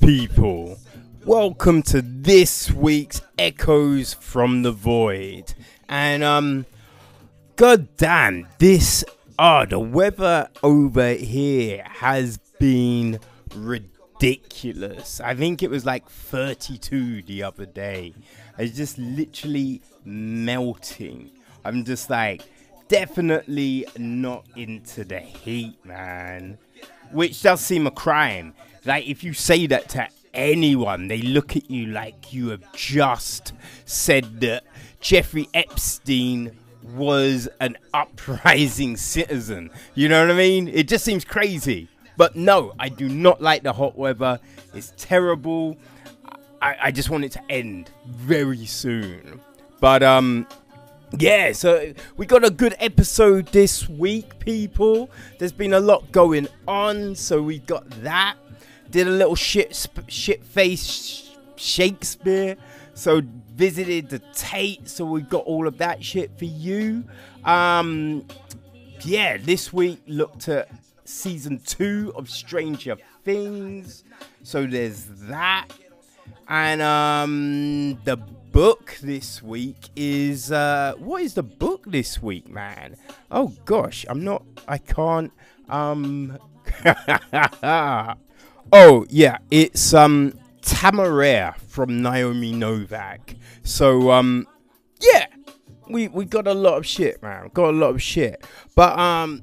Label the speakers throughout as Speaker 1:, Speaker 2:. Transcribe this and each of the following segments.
Speaker 1: People. Welcome to this week's Echoes from the Void. And um god damn, this oh the weather over here has been ridiculous. I think it was like 32 the other day. It's just literally melting. I'm just like definitely not into the heat, man. Which does seem a crime. Like if you say that to anyone, they look at you like you have just said that Jeffrey Epstein was an uprising citizen. You know what I mean? It just seems crazy. But no, I do not like the hot weather. It's terrible. I, I just want it to end very soon. But um yeah, so we got a good episode this week, people. There's been a lot going on, so we got that. Did a little shit sp- shit face sh- Shakespeare. So visited the Tate, so we got all of that shit for you. Um, yeah, this week looked at season two of Stranger Things. So there's that, and um, the book this week is uh what is the book this week man oh gosh i'm not i can't um oh yeah it's um Temeraire from naomi Novik. so um yeah we we got a lot of shit man got a lot of shit but um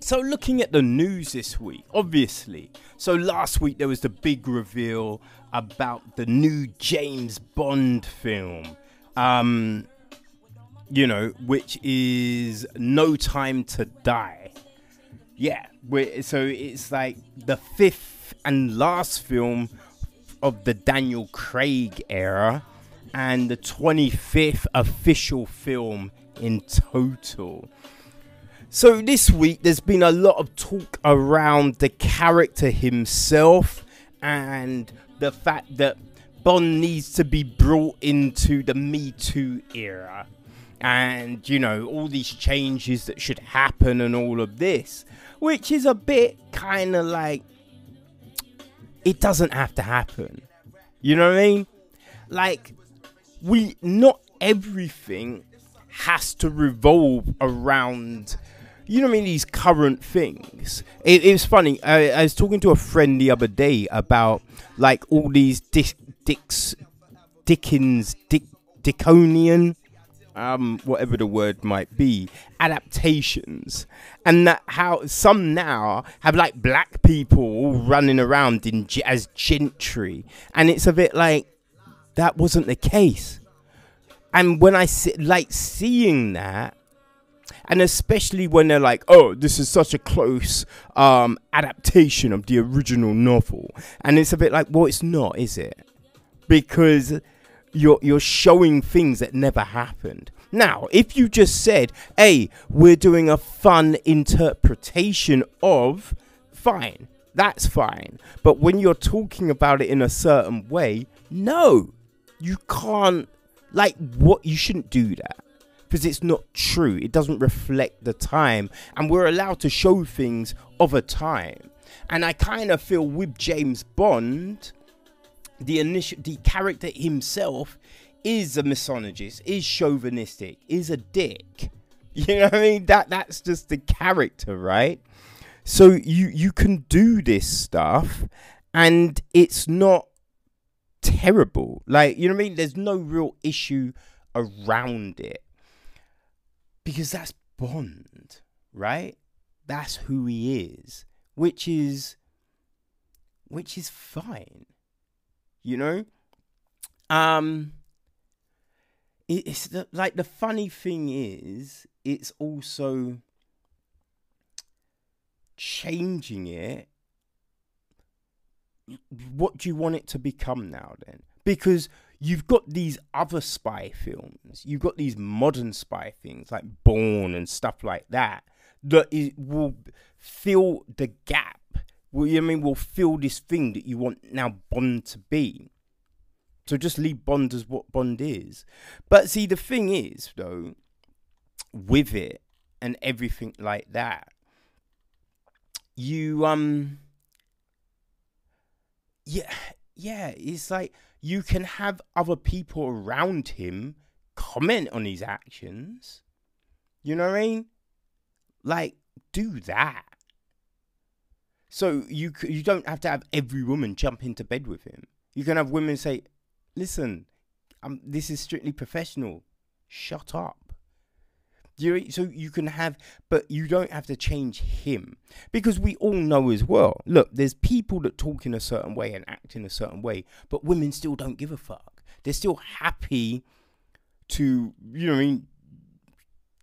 Speaker 1: so looking at the news this week obviously so last week there was the big reveal about the new James Bond film. Um, you know, which is No Time to Die. Yeah, so it's like the fifth and last film of the Daniel Craig era and the 25th official film in total. So this week there's been a lot of talk around the character himself and the fact that Bond needs to be brought into the Me Too era. And, you know, all these changes that should happen and all of this. Which is a bit kind of like, it doesn't have to happen. You know what I mean? Like, we, not everything has to revolve around you know what I mean? These current things. It, was funny. I, I, was talking to a friend the other day about like all these Dick, Dicks, Dickens, Dick, Dickonian, um, whatever the word might be, adaptations, and that how some now have like black people running around in as gentry, and it's a bit like that wasn't the case. And when I see, like seeing that, and especially when they're like, "Oh, this is such a close um, adaptation of the original novel," and it's a bit like, "Well, it's not, is it?" Because you're you're showing things that never happened. Now, if you just said, "Hey, we're doing a fun interpretation of," fine, that's fine. But when you're talking about it in a certain way, no, you can't. Like, what? You shouldn't do that because it's not true. It doesn't reflect the time, and we're allowed to show things of a time. And I kind of feel with James Bond, the initial, the character himself is a misogynist, is chauvinistic, is a dick. You know what I mean? That that's just the character, right? So you you can do this stuff, and it's not terrible. Like you know what I mean? There's no real issue around it because that's Bond, right? That's who he is, which is which is fine. You know? Um it's the, like the funny thing is it's also changing it what do you want it to become now then because you've got these other spy films, you've got these modern spy things like Bourne and stuff like that that is, will fill the gap. You I mean will fill this thing that you want now Bond to be? So just leave Bond as what Bond is. But see, the thing is though, with it and everything like that, you um yeah, yeah, it's like you can have other people around him comment on his actions. You know what I mean? Like, do that. So you you don't have to have every woman jump into bed with him. You can have women say, "Listen, um, this is strictly professional. Shut up." You so you can have, but you don't have to change him because we all know as well. Look, there's people that talk in a certain way and act in a certain way, but women still don't give a fuck. They're still happy to, you know, I mean,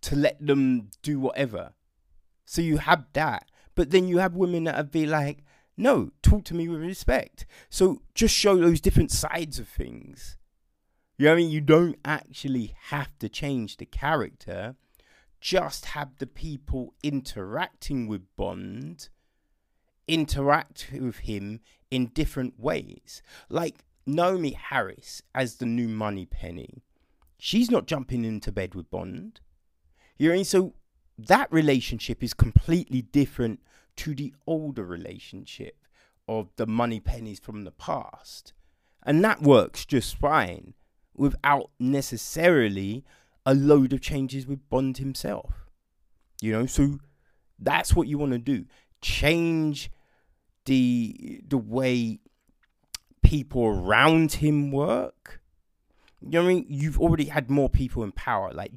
Speaker 1: to let them do whatever. So you have that, but then you have women that would be like, no, talk to me with respect. So just show those different sides of things. You know what I mean? You don't actually have to change the character just have the people interacting with Bond interact with him in different ways. Like Naomie Harris as the new Moneypenny. She's not jumping into bed with Bond. You know, what I mean? so that relationship is completely different to the older relationship of the money pennies from the past. And that works just fine without necessarily a load of changes with Bond himself. You know, so that's what you want to do. Change the the way people around him work. You know I mean? You've already had more people in power. Like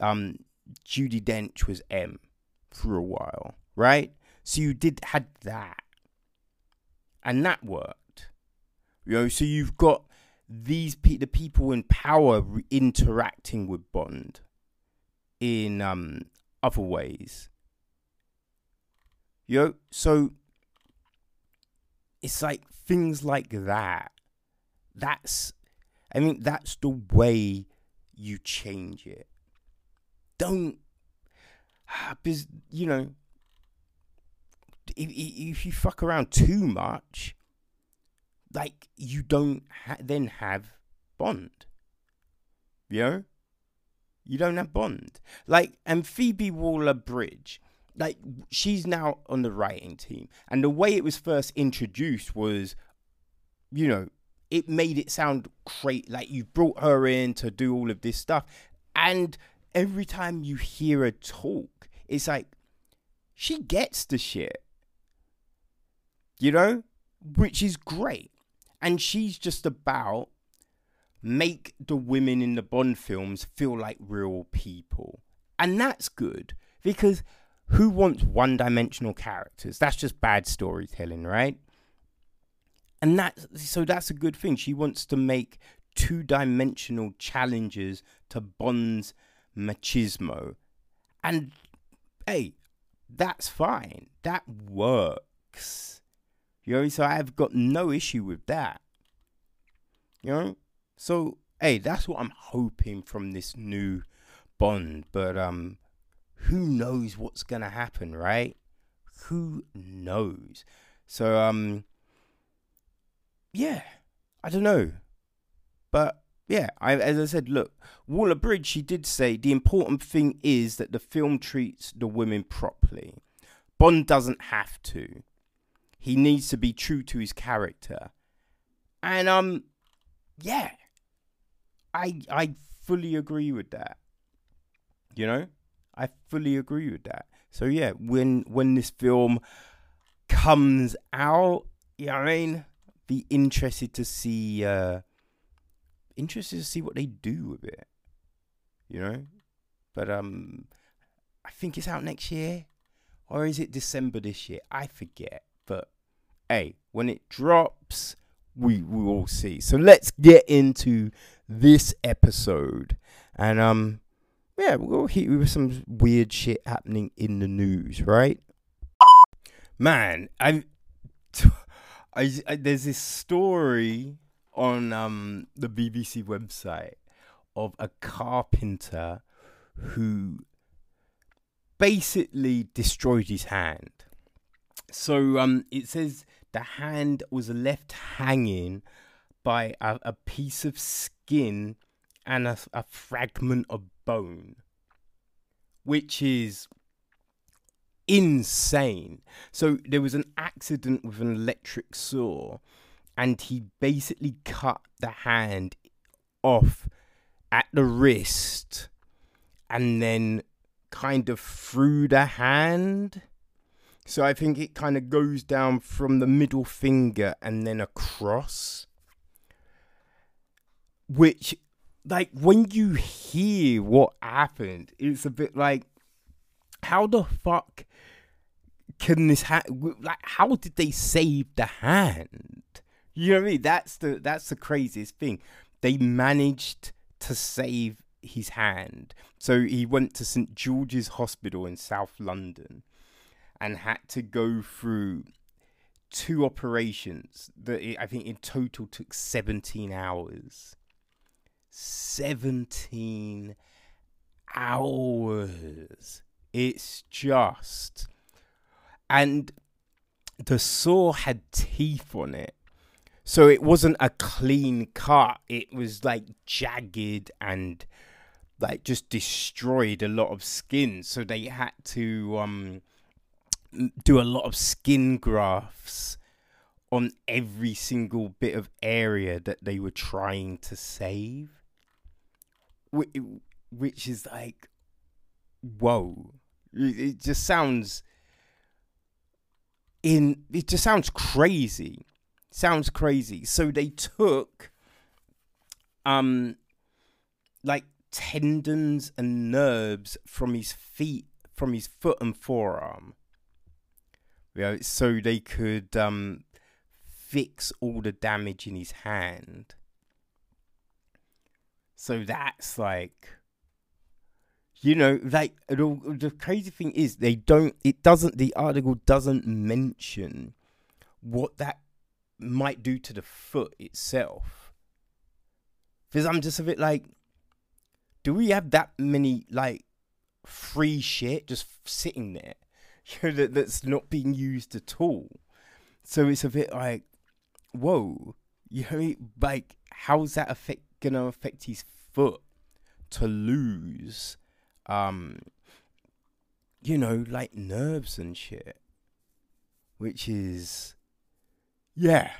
Speaker 1: um Judi Dench was M for a while, right? So you did had that. And that worked. You know, so you've got these pe- the people in power re- interacting with Bond in um other ways. Yo, so it's like things like that. That's, I mean, that's the way you change it. Don't, ah, because you know, if, if you fuck around too much, like you don't ha- then have Bond. You know, you don't have Bond. Like, and Phoebe Waller Bridge, like she's now on the writing team, and the way it was first introduced was, you know, it made it sound great. Like you brought her in to do all of this stuff, and every time you hear her talk, it's like she gets the shit. You know, which is great and she's just about make the women in the Bond films feel like real people. And that's good because who wants one dimensional characters? That's just bad storytelling, right? And that's so that's a good thing. She wants to make two dimensional challenges to Bond's machismo. And hey, that's fine. That works. You know, so I've got no issue with that. You know? So hey, that's what I'm hoping from this new Bond. But um who knows what's gonna happen, right? Who knows? So um yeah, I don't know. But yeah, I, as I said, look, Waller Bridge, she did say the important thing is that the film treats the women properly. Bond doesn't have to. He needs to be true to his character. And um yeah. I I fully agree with that. You know? I fully agree with that. So yeah, when when this film comes out, you know I mean? Be interested to see uh interested to see what they do with it. You know? But um I think it's out next year. Or is it December this year? I forget. But hey, when it drops, we we will see. So let's get into this episode, and um, yeah, we'll hit you with some weird shit happening in the news, right? Man, I, I, I there's this story on um the BBC website of a carpenter who basically destroyed his hand. So um, it says the hand was left hanging by a, a piece of skin and a, a fragment of bone, which is insane. So there was an accident with an electric saw, and he basically cut the hand off at the wrist and then kind of through the hand. So I think it kind of goes down from the middle finger and then across. Which, like, when you hear what happened, it's a bit like, how the fuck can this hand? Like, how did they save the hand? You know what I mean? That's the that's the craziest thing. They managed to save his hand. So he went to St George's Hospital in South London and had to go through two operations that I think in total took 17 hours. 17 hours. It's just. And the saw had teeth on it. So it wasn't a clean cut. It was like jagged and like just destroyed a lot of skin. So they had to um do a lot of skin grafts on every single bit of area that they were trying to save. Which is like, whoa. It just sounds in it just sounds crazy sounds crazy. So they took um like tendons and nerves from his feet from his foot and forearm. You know, so they could um fix all the damage in his hand. So that's like you know like the crazy thing is they don't it doesn't the article doesn't mention what that might do to the foot itself. Because i'm just a bit like do we have that many like free shit just sitting there you know, that, that's not being used at all? So it's a bit like whoa you know like how's that affect gonna affect his foot to lose um you know like nerves and shit? Which is yeah.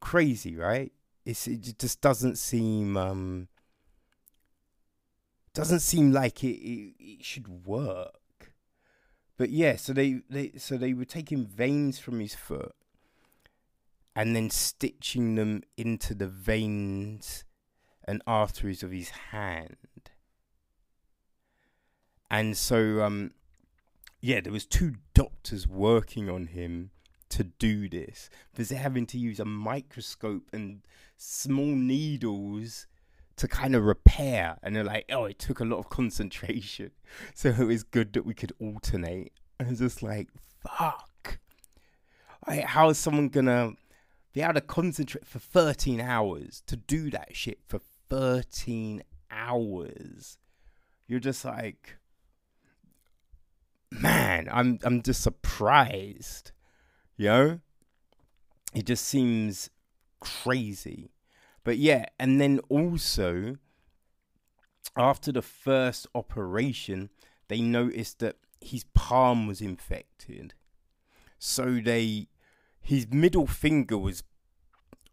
Speaker 1: Crazy right? It's it just doesn't seem um doesn't seem like it, it, it should work. But yeah so they, they so they were taking veins from his foot and then stitching them into the veins and arteries of his hand. And so um yeah there was two doctors working on him to do this. Because they're having to use a microscope and small needles to kind of repair. And they're like oh it took a lot of concentration. So it was good that we could alternate. And it's just like fuck. Like, how is someone gonna be able to concentrate for 13 hours to do that shit for 13 hours? You're just like man, I'm I'm just surprised. You know? It just seems crazy. But yeah, and then also after the first operation, they noticed that his palm was infected. So they his middle finger was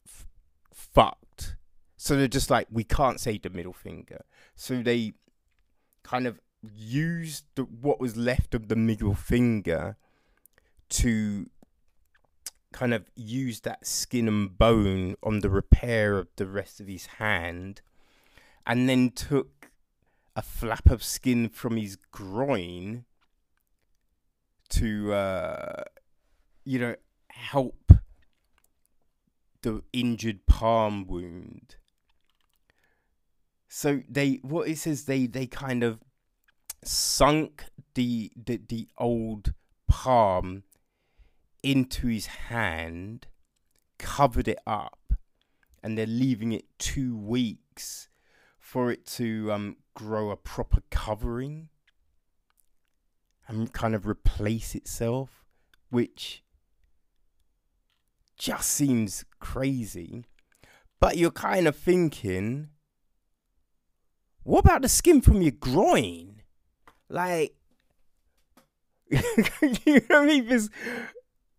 Speaker 1: f- fucked. So they're just like, we can't say the middle finger. So they kind of used the, what was left of the middle finger to kind of use that skin and bone on the repair of the rest of his hand and then took a flap of skin from his groin to uh, you know help the injured palm wound. So they what it says they they kind of sunk the, the the old palm into his hand, covered it up, and they're leaving it two weeks for it to um, grow a proper covering and kind of replace itself, which just seems crazy. But you're kind of thinking, what about the skin from your groin? Like, you know what I mean? Because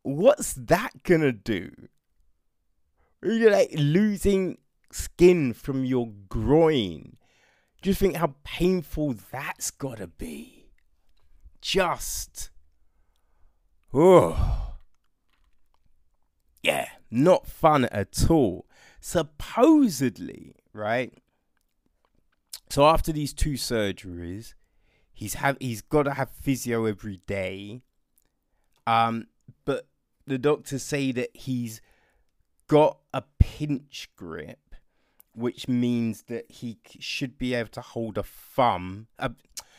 Speaker 1: what's that gonna do? You're like losing skin from your groin. Just think how painful that's gotta be. Just. Oh. Yeah, not fun at all. Supposedly, right? So after these two surgeries, he's have he's got to have physio every day. Um, but the doctors say that he's got a pinch grip, which means that he should be able to hold a thumb, uh,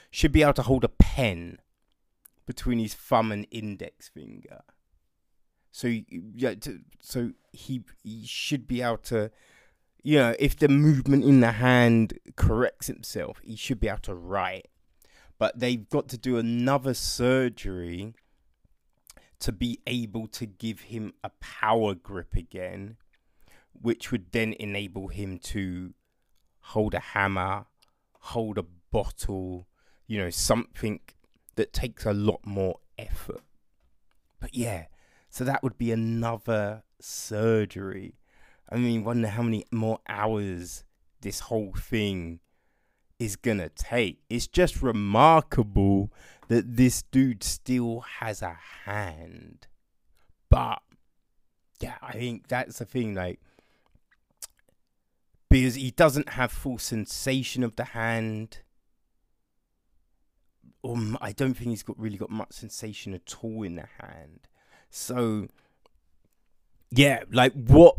Speaker 1: should be able to hold a pen between his thumb and index finger. So yeah, to, so he he should be able to, you know, if the movement in the hand corrects himself, he should be able to write. But they've got to do another surgery to be able to give him a power grip again, which would then enable him to hold a hammer, hold a bottle, you know, something that takes a lot more effort. But yeah, so that would be another surgery. I mean, wonder how many more hours this whole thing is gonna take. It's just remarkable that this dude still has a hand. But yeah, I think that's the thing, like because he doesn't have full sensation of the hand. Um, I don't think he's got really got much sensation at all in the hand. So yeah, like what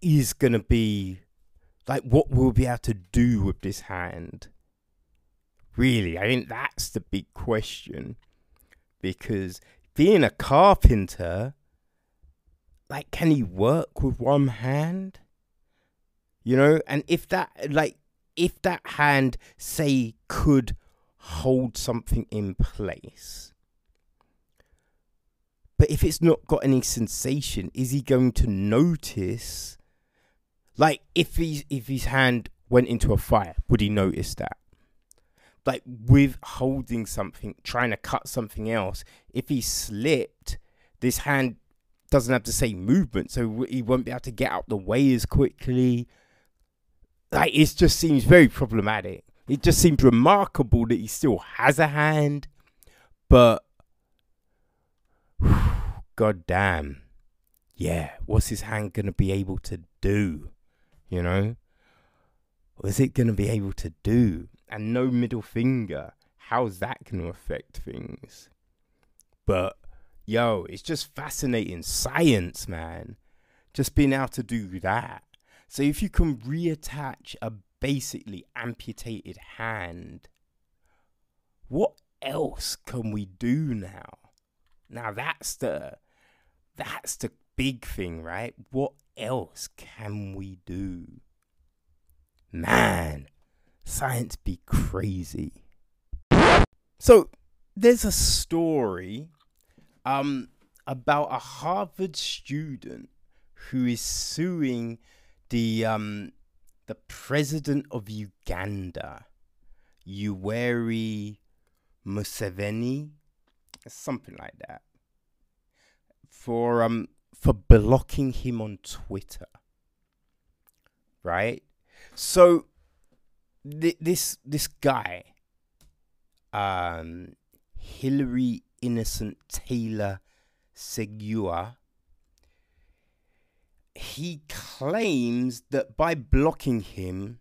Speaker 1: is gonna be like what we'll be able to do with this hand? Really, I think that's the big question. Because being a carpenter, like, can he work with one hand? You know, and if that, like, if that hand, say, could hold something in place, but if it's not got any sensation, is he going to notice? Like, if he's if his hand went into a fire, would he notice that? Like with holding something, trying to cut something else, if he slipped, this hand doesn't have the same movement, so he won't be able to get out the way as quickly. Like it just seems very problematic. It just seems remarkable that he still has a hand, but god damn, yeah, what's his hand gonna be able to do? You know, what's it gonna be able to do? And no middle finger. How's that going to affect things? But yo, it's just fascinating science, man. Just being able to do that. So if you can reattach a basically amputated hand, what else can we do now? Now that's the that's the big thing, right? What else can we do? Man, Science be crazy. So there's a story um, about a Harvard student who is suing the um, the president of Uganda, Yoweri Museveni, something like that, for um for blocking him on Twitter. Right? So this this guy, um, Hilary Innocent Taylor Seguya, he claims that by blocking him,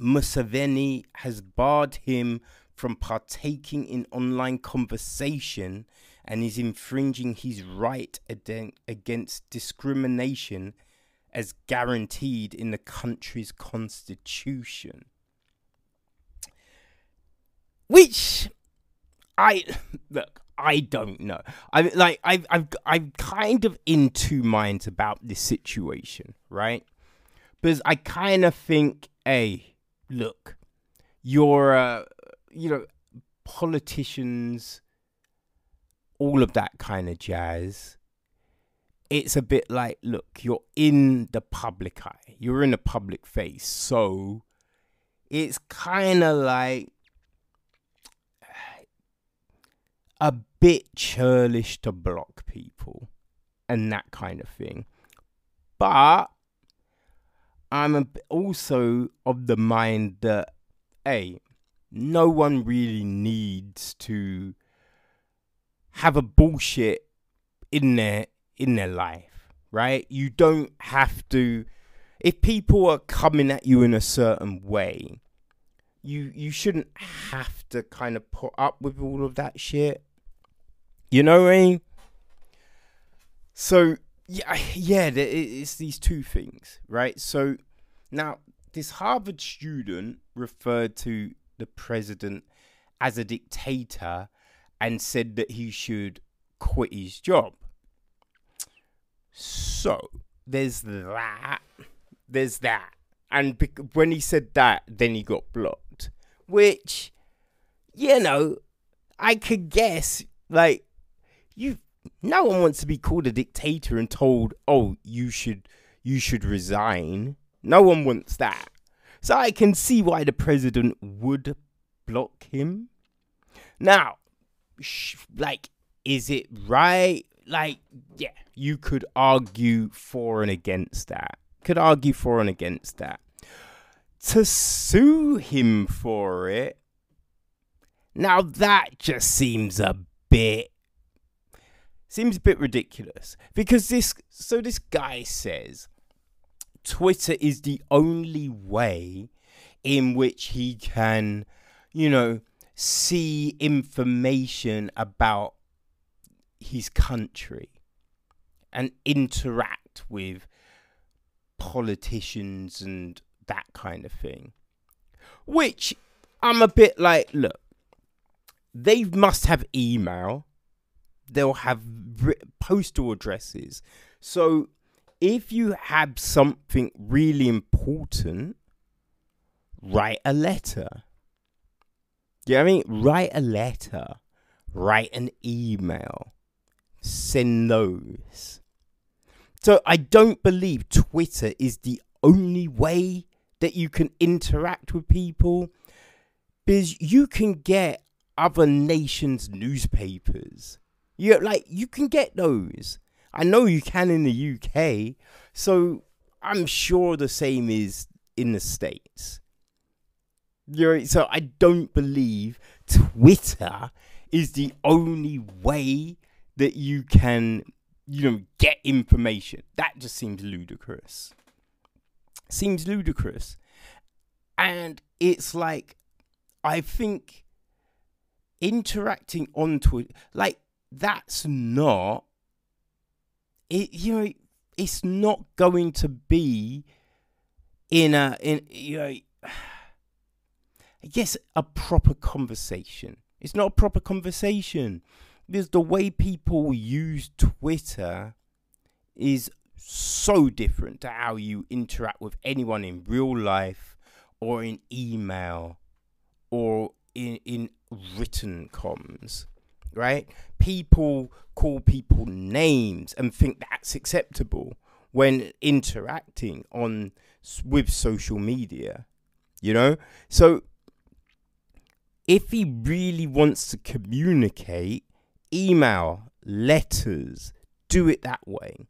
Speaker 1: Museveni has barred him from partaking in online conversation and is infringing his right against discrimination as guaranteed in the country's constitution which I look. I don't know. I like. I've. I've. I'm kind of in two minds about this situation, right? Because I kind of think, hey, look, you're, uh, you know, politicians, all of that kind of jazz. It's a bit like, look, you're in the public eye, you're in the public face, so it's kind of like a bit churlish to block people and that kind of thing. But I'm also of the mind that, a, no one really needs to have a bullshit in their in their life, right? You don't have to. If people are coming at you in a certain way, you you shouldn't have to kind of put up with all of that shit. You know what I mean? So yeah, yeah, it's these two things, right? So now this Harvard student referred to the president as a dictator and said that he should quit his job. So there's that. There's that. And when he said that, then he got blocked. Which, you know, I could guess, like, you. No one wants to be called a dictator and told, "Oh, you should, you should resign." No one wants that. So I can see why the president would block him. Now, sh- like, is it right? Like, yeah, you could argue for and against that. Could argue for and against that. To sue him for it, now that just seems a bit seems a bit ridiculous. Because this so this guy says Twitter is the only way in which he can, you know, see information about his country and interact with politicians and that kind of thing. Which I'm a bit like, look, they must have email, they'll have postal addresses. So if you have something really important, write a letter. Do you know what I mean? Write a letter, write an email, send those. So I don't believe Twitter is the only way that you can interact with people because you can get other nations' newspapers. You like you can get those. I know you can in the UK, so I'm sure the same is in the States. You're, so I don't believe Twitter is the only way that you can, you know, get information. That just seems ludicrous. Seems ludicrous. And it's like, I think interacting on Twitter, like, that's not it you know it's not going to be in a in you know I guess a proper conversation. It's not a proper conversation because the way people use Twitter is so different to how you interact with anyone in real life or in email or in in written comms right? People call people names and think that's acceptable when interacting on with social media, you know? So if he really wants to communicate, email, letters, do it that way.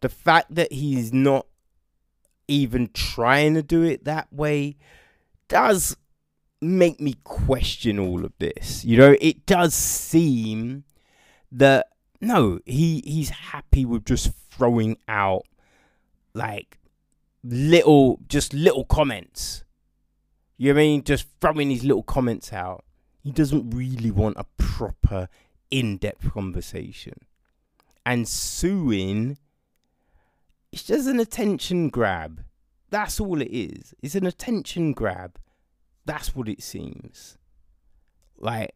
Speaker 1: The fact that he's not even trying to do it that way does make me question all of this. You know, it does seem that no, he he's happy with just throwing out like little just little comments. You know I mean? Just throwing these little comments out. He doesn't really want a proper in-depth conversation. And suing it's just an attention grab. That's all it is. It's an attention grab that's what it seems. Like,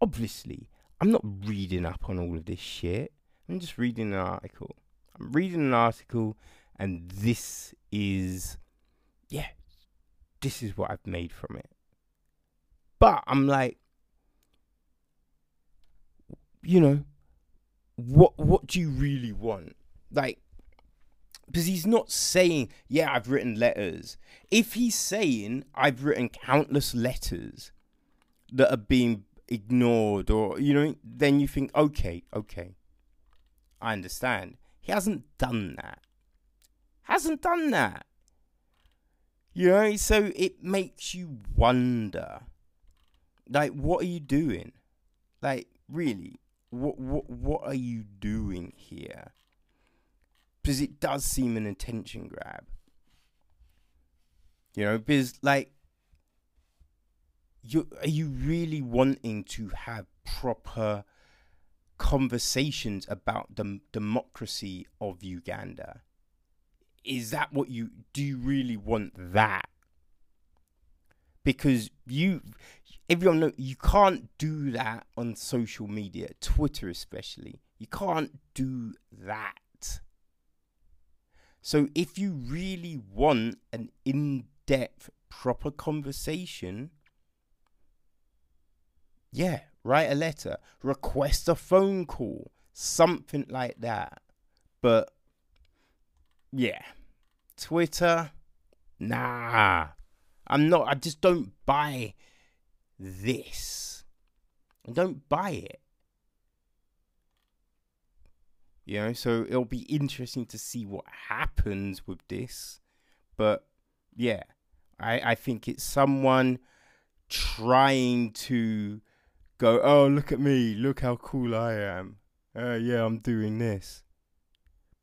Speaker 1: obviously, I'm not reading up on all of this shit. I'm just reading an article. I'm reading an article, and this is, yeah, this is what I've made from it. But I'm like, you know, what what do you really want? Like, because he's not saying, yeah, I've written letters. If he's saying, I've written countless letters that are being ignored, or, you know, then you think, okay, okay, I understand. He hasn't done that. Hasn't done that. You know, so it makes you wonder, like, what are you doing? Like, really, what what what are you doing here? Because it does seem an attention grab. You know, because like, you are you really wanting to have proper conversations about the democracy of Uganda? Is that what you do? You really want that? Because you, everyone know you can't do that on social media, Twitter especially. You can't do that. So if you really want an in-depth, proper conversation, yeah, write a letter, request a phone call, something like that. But yeah, Twitter, nah, I'm not. I just don't buy this. I don't buy it. You know, so it'll be interesting to see what happens with this. But yeah, I, I think it's someone trying to go, oh, look at me, look how cool I am. Uh, yeah, I'm doing this.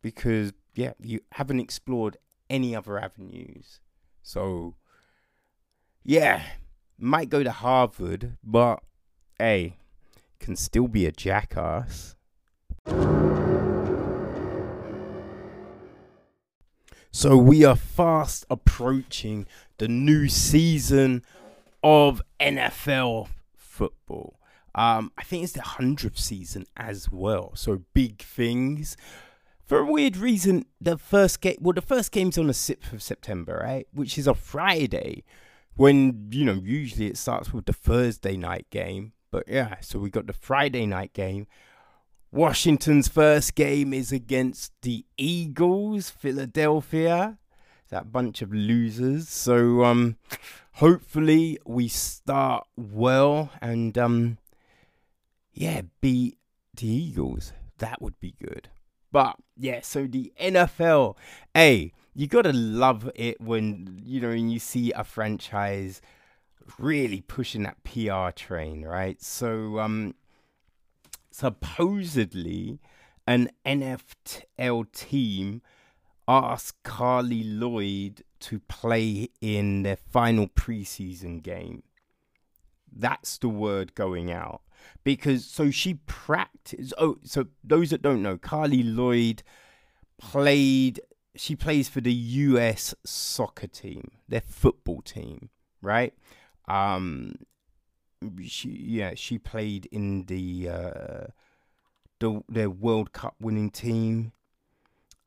Speaker 1: Because, yeah, you haven't explored any other avenues. So, yeah, might go to Harvard, but hey, can still be a jackass. So we are fast approaching the new season of NFL football. Um, I think it's the hundredth season as well. So big things. For a weird reason, the first game well, the first game's on the sixth of September, right? Which is a Friday. When, you know, usually it starts with the Thursday night game. But yeah, so we got the Friday night game. Washington's first game is against the Eagles, Philadelphia. That bunch of losers. So um hopefully we start well and um yeah, beat the Eagles. That would be good. But yeah, so the NFL, hey, you gotta love it when you know when you see a franchise really pushing that PR train, right? So um supposedly an NFL team asked Carly Lloyd to play in their final preseason game. That's the word going out because so she practiced. Oh, so those that don't know, Carly Lloyd played. She plays for the U.S. soccer team, their football team, right? Um, she yeah, she played in the uh, the their World Cup winning team.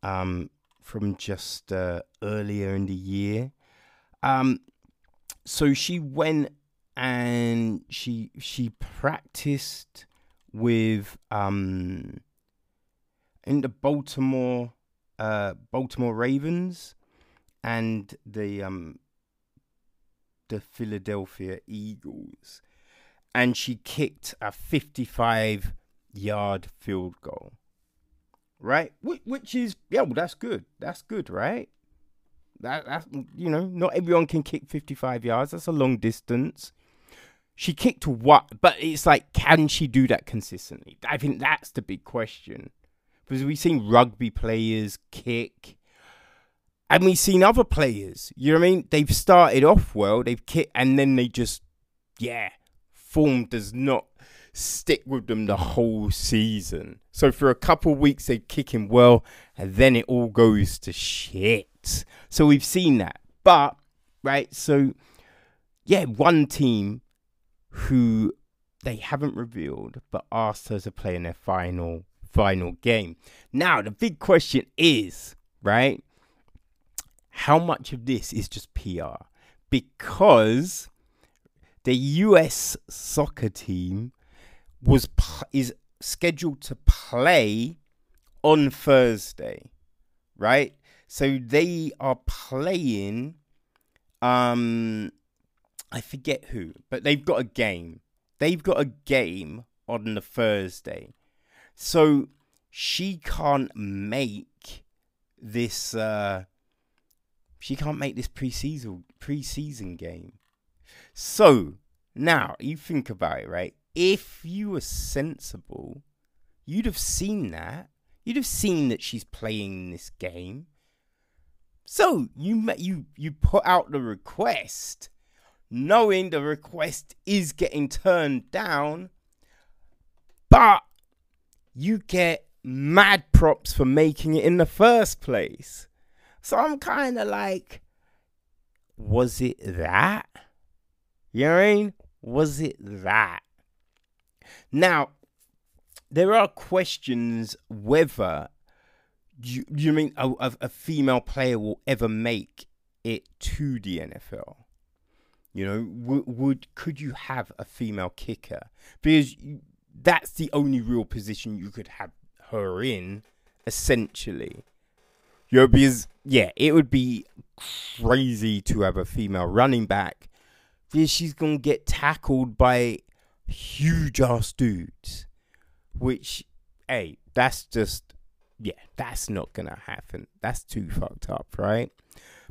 Speaker 1: Um, from just uh, earlier in the year. Um, so she went and she she practiced with um in the Baltimore uh Baltimore Ravens and the um the Philadelphia Eagles and she kicked a 55 yard field goal right which is yeah well that's good that's good right that that's you know not everyone can kick 55 yards that's a long distance she kicked what? But it's like, can she do that consistently? I think that's the big question. Because we've seen rugby players kick, and we've seen other players. You know what I mean? They've started off well, they've kicked, and then they just, yeah, form does not stick with them the whole season. So for a couple weeks they kick him well, and then it all goes to shit. So we've seen that. But right, so yeah, one team who they haven't revealed but asked her to play in their final final game. Now the big question is, right? How much of this is just PR? Because the US soccer team was is scheduled to play on Thursday, right? So they are playing um I forget who, but they've got a game. They've got a game on the Thursday. So she can't make this uh she can't make this preseason preseason game. So now you think about it, right? If you were sensible, you'd have seen that. You'd have seen that she's playing this game. So you you you put out the request, knowing the request is getting turned down, but you get mad props for making it in the first place. So I'm kind of like, was it that? You know what I mean? Was it that? Now, there are questions whether you, you mean a, a, female player will ever make it to the NFL. You know, would, would could you have a female kicker? Because that's the only real position you could have her in, essentially. You know, because yeah, it would be crazy to have a female running back she's gonna get tackled by huge ass dudes. Which, hey, that's just yeah, that's not gonna happen. That's too fucked up, right?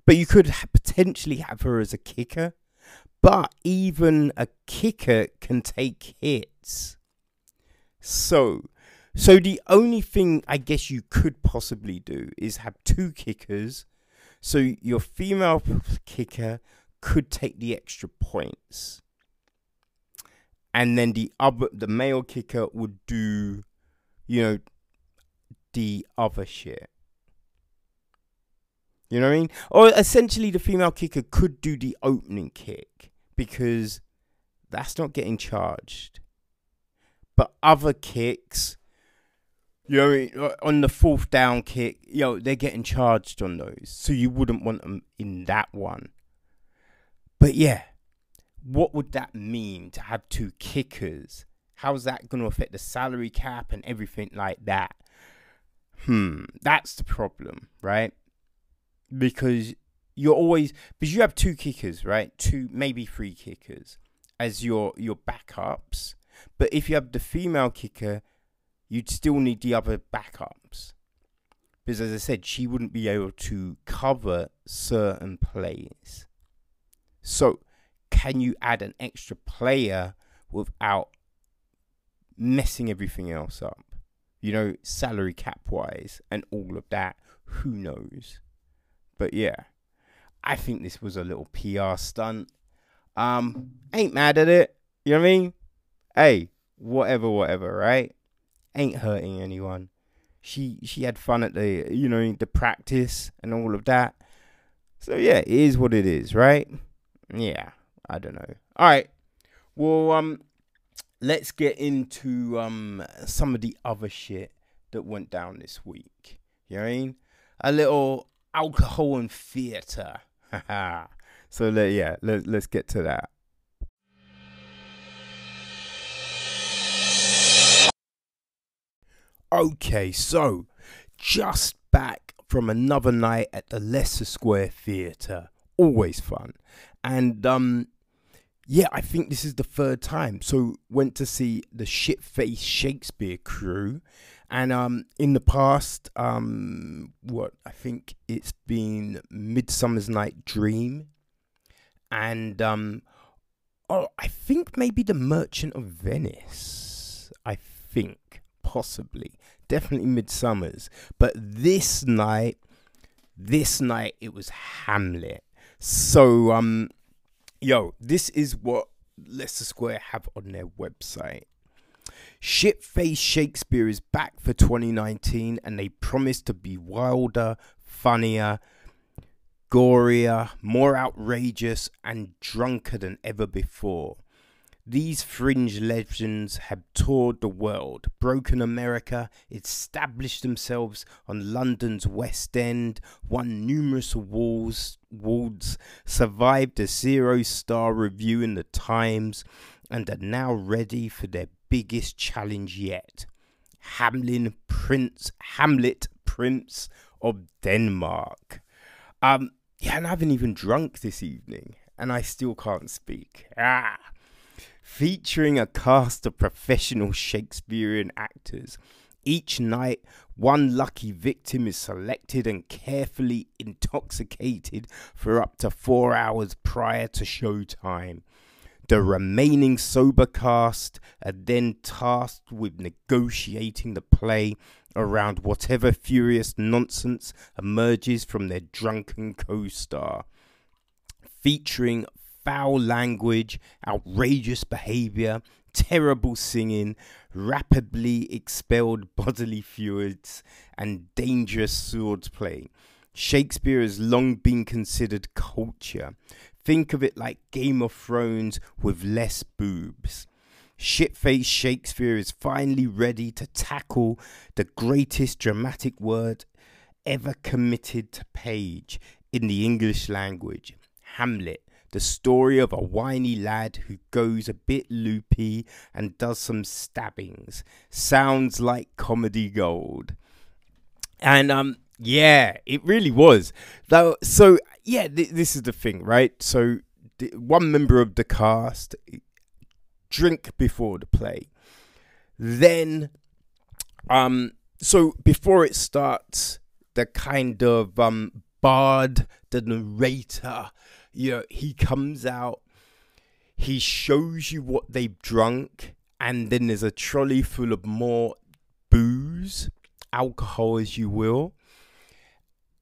Speaker 1: But you could ha- potentially have her as a kicker, but even a kicker can take hits. So, so the only thing I guess you could possibly do is have two kickers. So your female kicker could take the extra points. And then the other the male kicker would do, you know, the other shit. You know what I mean? Or essentially, the female kicker could do the opening kick because that's not getting charged. But other kicks, you know, on the fourth down kick, you know, they're getting charged on those. So you wouldn't want them in that one. But yeah, what would that mean to have two kickers? How's that going to affect the salary cap and everything like that? Hmm, that's the problem, right? Because you're always because you have two kickers, right? Two, maybe three kickers as your your backups. But if you have the female kicker, you'd still need the other backups. Because as I said, she wouldn't be able to cover certain plays. So, can you add an extra player without messing everything else up? you know, salary cap wise and all of that. Who knows? But yeah, I think this was a little PR stunt. Um, ain't mad at it. You know what I mean? Hey, whatever, whatever, right? Ain't hurting anyone. She she had fun at the you know the practice and all of that. So yeah, it is what it is, right? Yeah, I don't know. All right. Well, um, let's get into um some of the other shit that went down this week. You know what I mean? A little alcohol and theatre. so let, yeah, let, let's get to that. Okay, so just back from another night at the Leicester Square Theatre. Always fun. And um yeah, I think this is the third time. So went to see the Shitface Shakespeare crew, and um, in the past, um, what I think it's been Midsummer's Night Dream, and um, oh, I think maybe the Merchant of Venice. I think possibly, definitely Midsummer's, but this night, this night it was Hamlet. So um yo, this is what Leicester Square have on their website. Shitface Shakespeare is back for 2019 and they promise to be wilder, funnier, gorier, more outrageous, and drunker than ever before. These fringe legends have toured the world, broken America, established themselves on London's West End, won numerous awards, awards survived a zero star review in the Times, and are now ready for their biggest challenge yet. Hamlin Prince Hamlet Prince of Denmark. Um yeah, and I haven't even drunk this evening, and I still can't speak. Ah featuring a cast of professional Shakespearean actors, Each night, one lucky victim is selected and carefully intoxicated for up to four hours prior to showtime. The remaining sober cast are then tasked with negotiating the play around whatever furious nonsense emerges from their drunken co star. Featuring foul language, outrageous behavior, terrible singing, rapidly expelled bodily fluids, and dangerous swordplay. Shakespeare has long been considered culture. Think of it like Game of Thrones with less boobs. Shitface Shakespeare is finally ready to tackle the greatest dramatic word ever committed to page in the English language Hamlet the story of a whiny lad who goes a bit loopy and does some stabbings. Sounds like comedy gold. And um yeah, it really was. Though so yeah, th- this is the thing, right? So th- one member of the cast drink before the play. Then um so before it starts the kind of um bard the narrator you know, he comes out, he shows you what they've drunk, and then there's a trolley full of more booze, alcohol, as you will.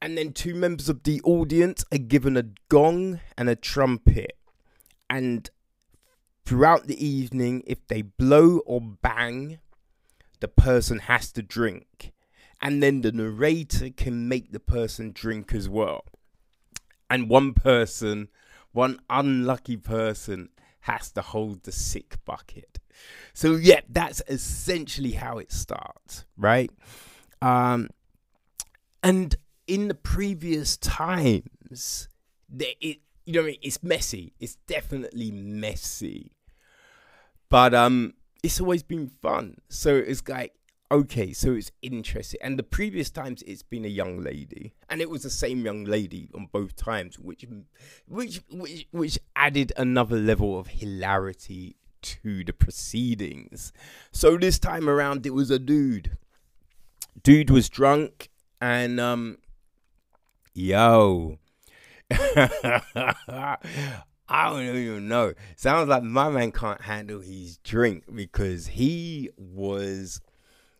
Speaker 1: And then two members of the audience are given a gong and a trumpet. And throughout the evening, if they blow or bang, the person has to drink. And then the narrator can make the person drink as well and one person, one unlucky person, has to hold the sick bucket. So yeah, that's essentially how it starts, right? Um, and in the previous times, it you know it's messy. It's definitely messy, but um, it's always been fun. So it's like okay, so it's interesting. And the previous times it's been a young lady, and it was the same young lady on both times, which which which, which added another level of hilarity to the proceedings. So this time around it was a dude. Dude was drunk and um yo I don't even know. Sounds like my man can't handle his drink because he was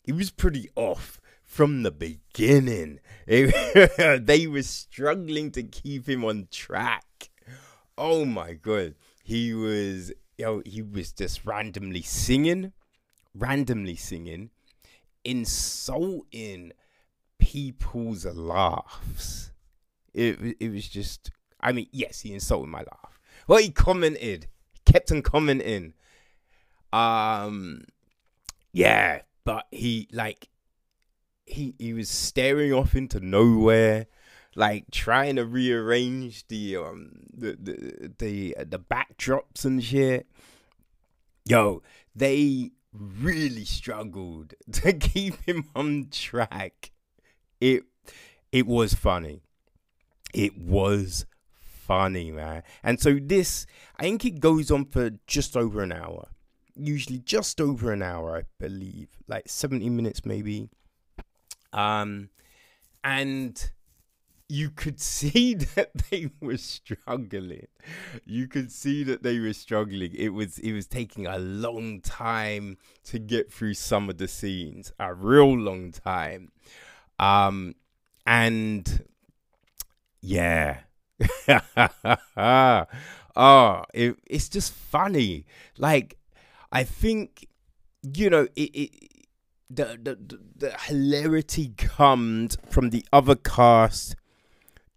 Speaker 1: he was pretty off from the beginning. they were struggling to keep him on track. Oh my god. He was yo, he was just randomly singing, randomly singing, insulting people's laughs. It it was just I mean, yes, he insulted my laugh. Well, he commented, kept on commenting. Um yeah, but he like he he was staring off into nowhere like trying to rearrange the um the the the, uh, the backdrops and shit. Yo they really struggled to keep him on track. It it was funny. It was funny man. And so this i think it goes on for just over an hour usually just over an hour, I believe, like 70 minutes maybe. Um, and you could see that they were struggling. You could see that they were struggling. It was it was taking a long time to get through some of the scenes, a real long time. Um, and yeah. oh, it, it's just funny. Like I think you know it, it the, the the hilarity comes from the other cast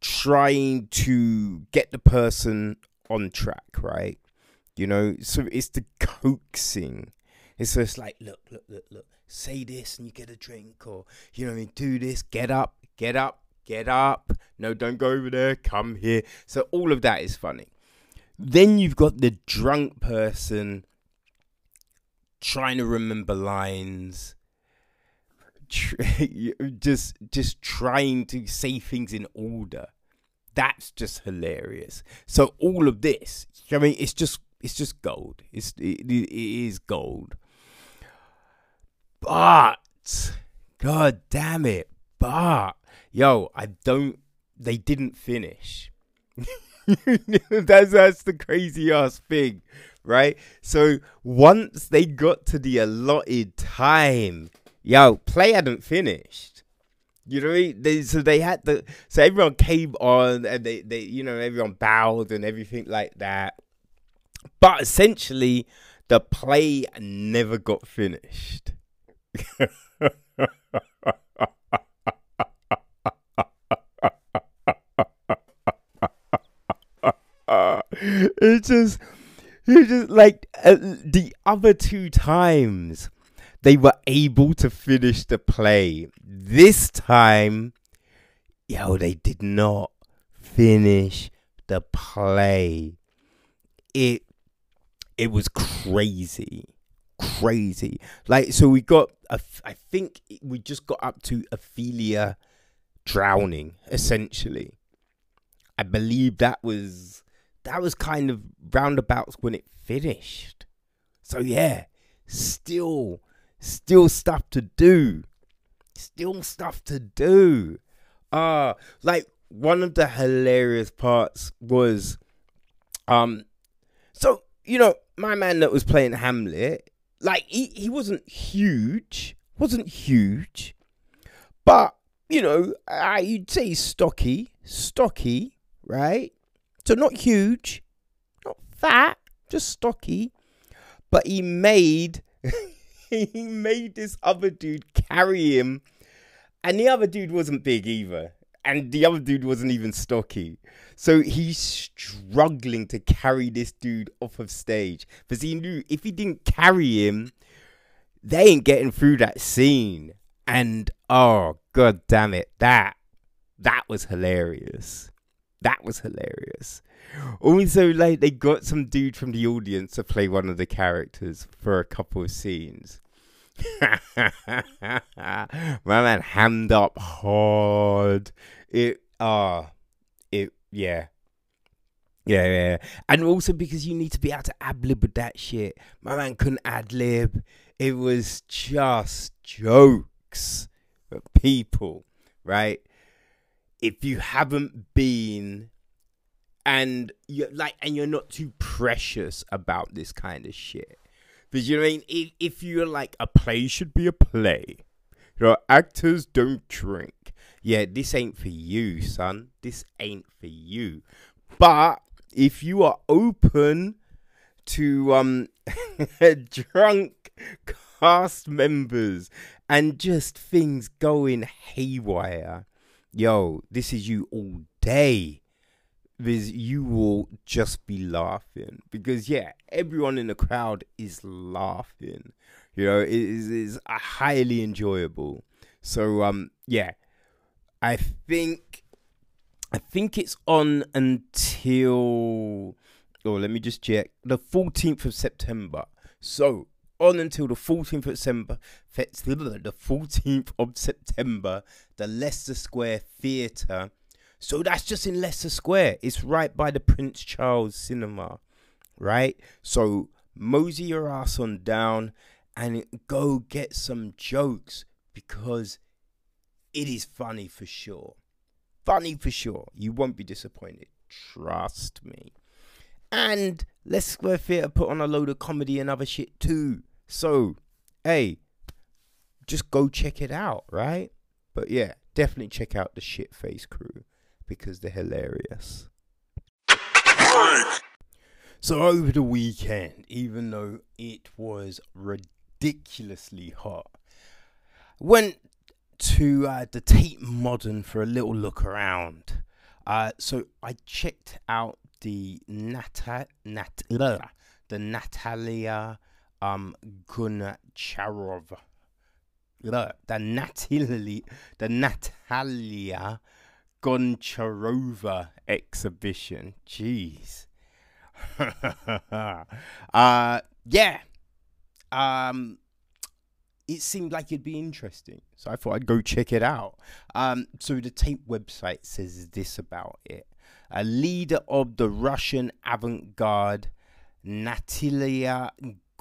Speaker 1: trying to get the person on track, right? You know, so it's the coaxing. It's just like, look, look, look, look, say this and you get a drink, or you know, I mean, do this, get up, get up, get up. No, don't go over there, come here. So all of that is funny. Then you've got the drunk person trying to remember lines just just trying to say things in order. That's just hilarious. So all of this i mean? It's just it's just gold. It's it, it is gold. But God damn it. But yo, I don't they didn't finish. that's that's the crazy ass thing, right? So once they got to the allotted time, yo, play hadn't finished. You know, I mean? they, so they had the so everyone came on and they they you know everyone bowed and everything like that. But essentially, the play never got finished. it just, just like uh, the other two times they were able to finish the play. This time, yo, they did not finish the play. It it was crazy, crazy. Like so, we got. A, I think we just got up to Ophelia drowning, essentially. I believe that was that was kind of roundabouts when it finished. So yeah, still still stuff to do. Still stuff to do. Uh like one of the hilarious parts was um so you know, my man that was playing Hamlet, like he, he wasn't huge, wasn't huge, but you know, uh, you'd say stocky, stocky, right? So not huge, not fat, just stocky. But he made he made this other dude carry him. And the other dude wasn't big either. And the other dude wasn't even stocky. So he's struggling to carry this dude off of stage. Because he knew if he didn't carry him, they ain't getting through that scene. And oh god damn it, that that was hilarious. That was hilarious. Also, like they got some dude from the audience to play one of the characters for a couple of scenes. My man hammed up hard. It ah, uh, it yeah. Yeah, yeah, and also because you need to be able to ad lib with that shit. My man couldn't ad lib. It was just jokes for people, right? If you haven't been and you're like and you're not too precious about this kind of shit. Because you know what I mean? If, if you're like a play should be a play. You know actors don't drink. Yeah this ain't for you son. This ain't for you. But if you are open to um drunk cast members and just things going haywire yo, this is you all day. Because you will just be laughing. Because yeah, everyone in the crowd is laughing. You know, it is is highly enjoyable. So um yeah. I think I think it's on until oh let me just check. The 14th of September. So on until the 14th of September, the 14th of September, the Leicester Square Theatre. So that's just in Leicester Square. It's right by the Prince Charles Cinema, right? So mosey your ass on down and go get some jokes because it is funny for sure. Funny for sure. You won't be disappointed. Trust me. And Leicester Square Theatre put on a load of comedy and other shit too. So, hey, just go check it out, right? But yeah, definitely check out the Shit Face crew because they're hilarious. So over the weekend, even though it was ridiculously hot, went to uh, the Tate Modern for a little look around. Uh, so I checked out the Nata Nat the Natalia um. The Natalia, the Natalia Goncharova exhibition. Jeez. uh yeah. Um it seemed like it'd be interesting. So I thought I'd go check it out. Um, so the Tate website says this about it. A leader of the Russian avant garde, Natalia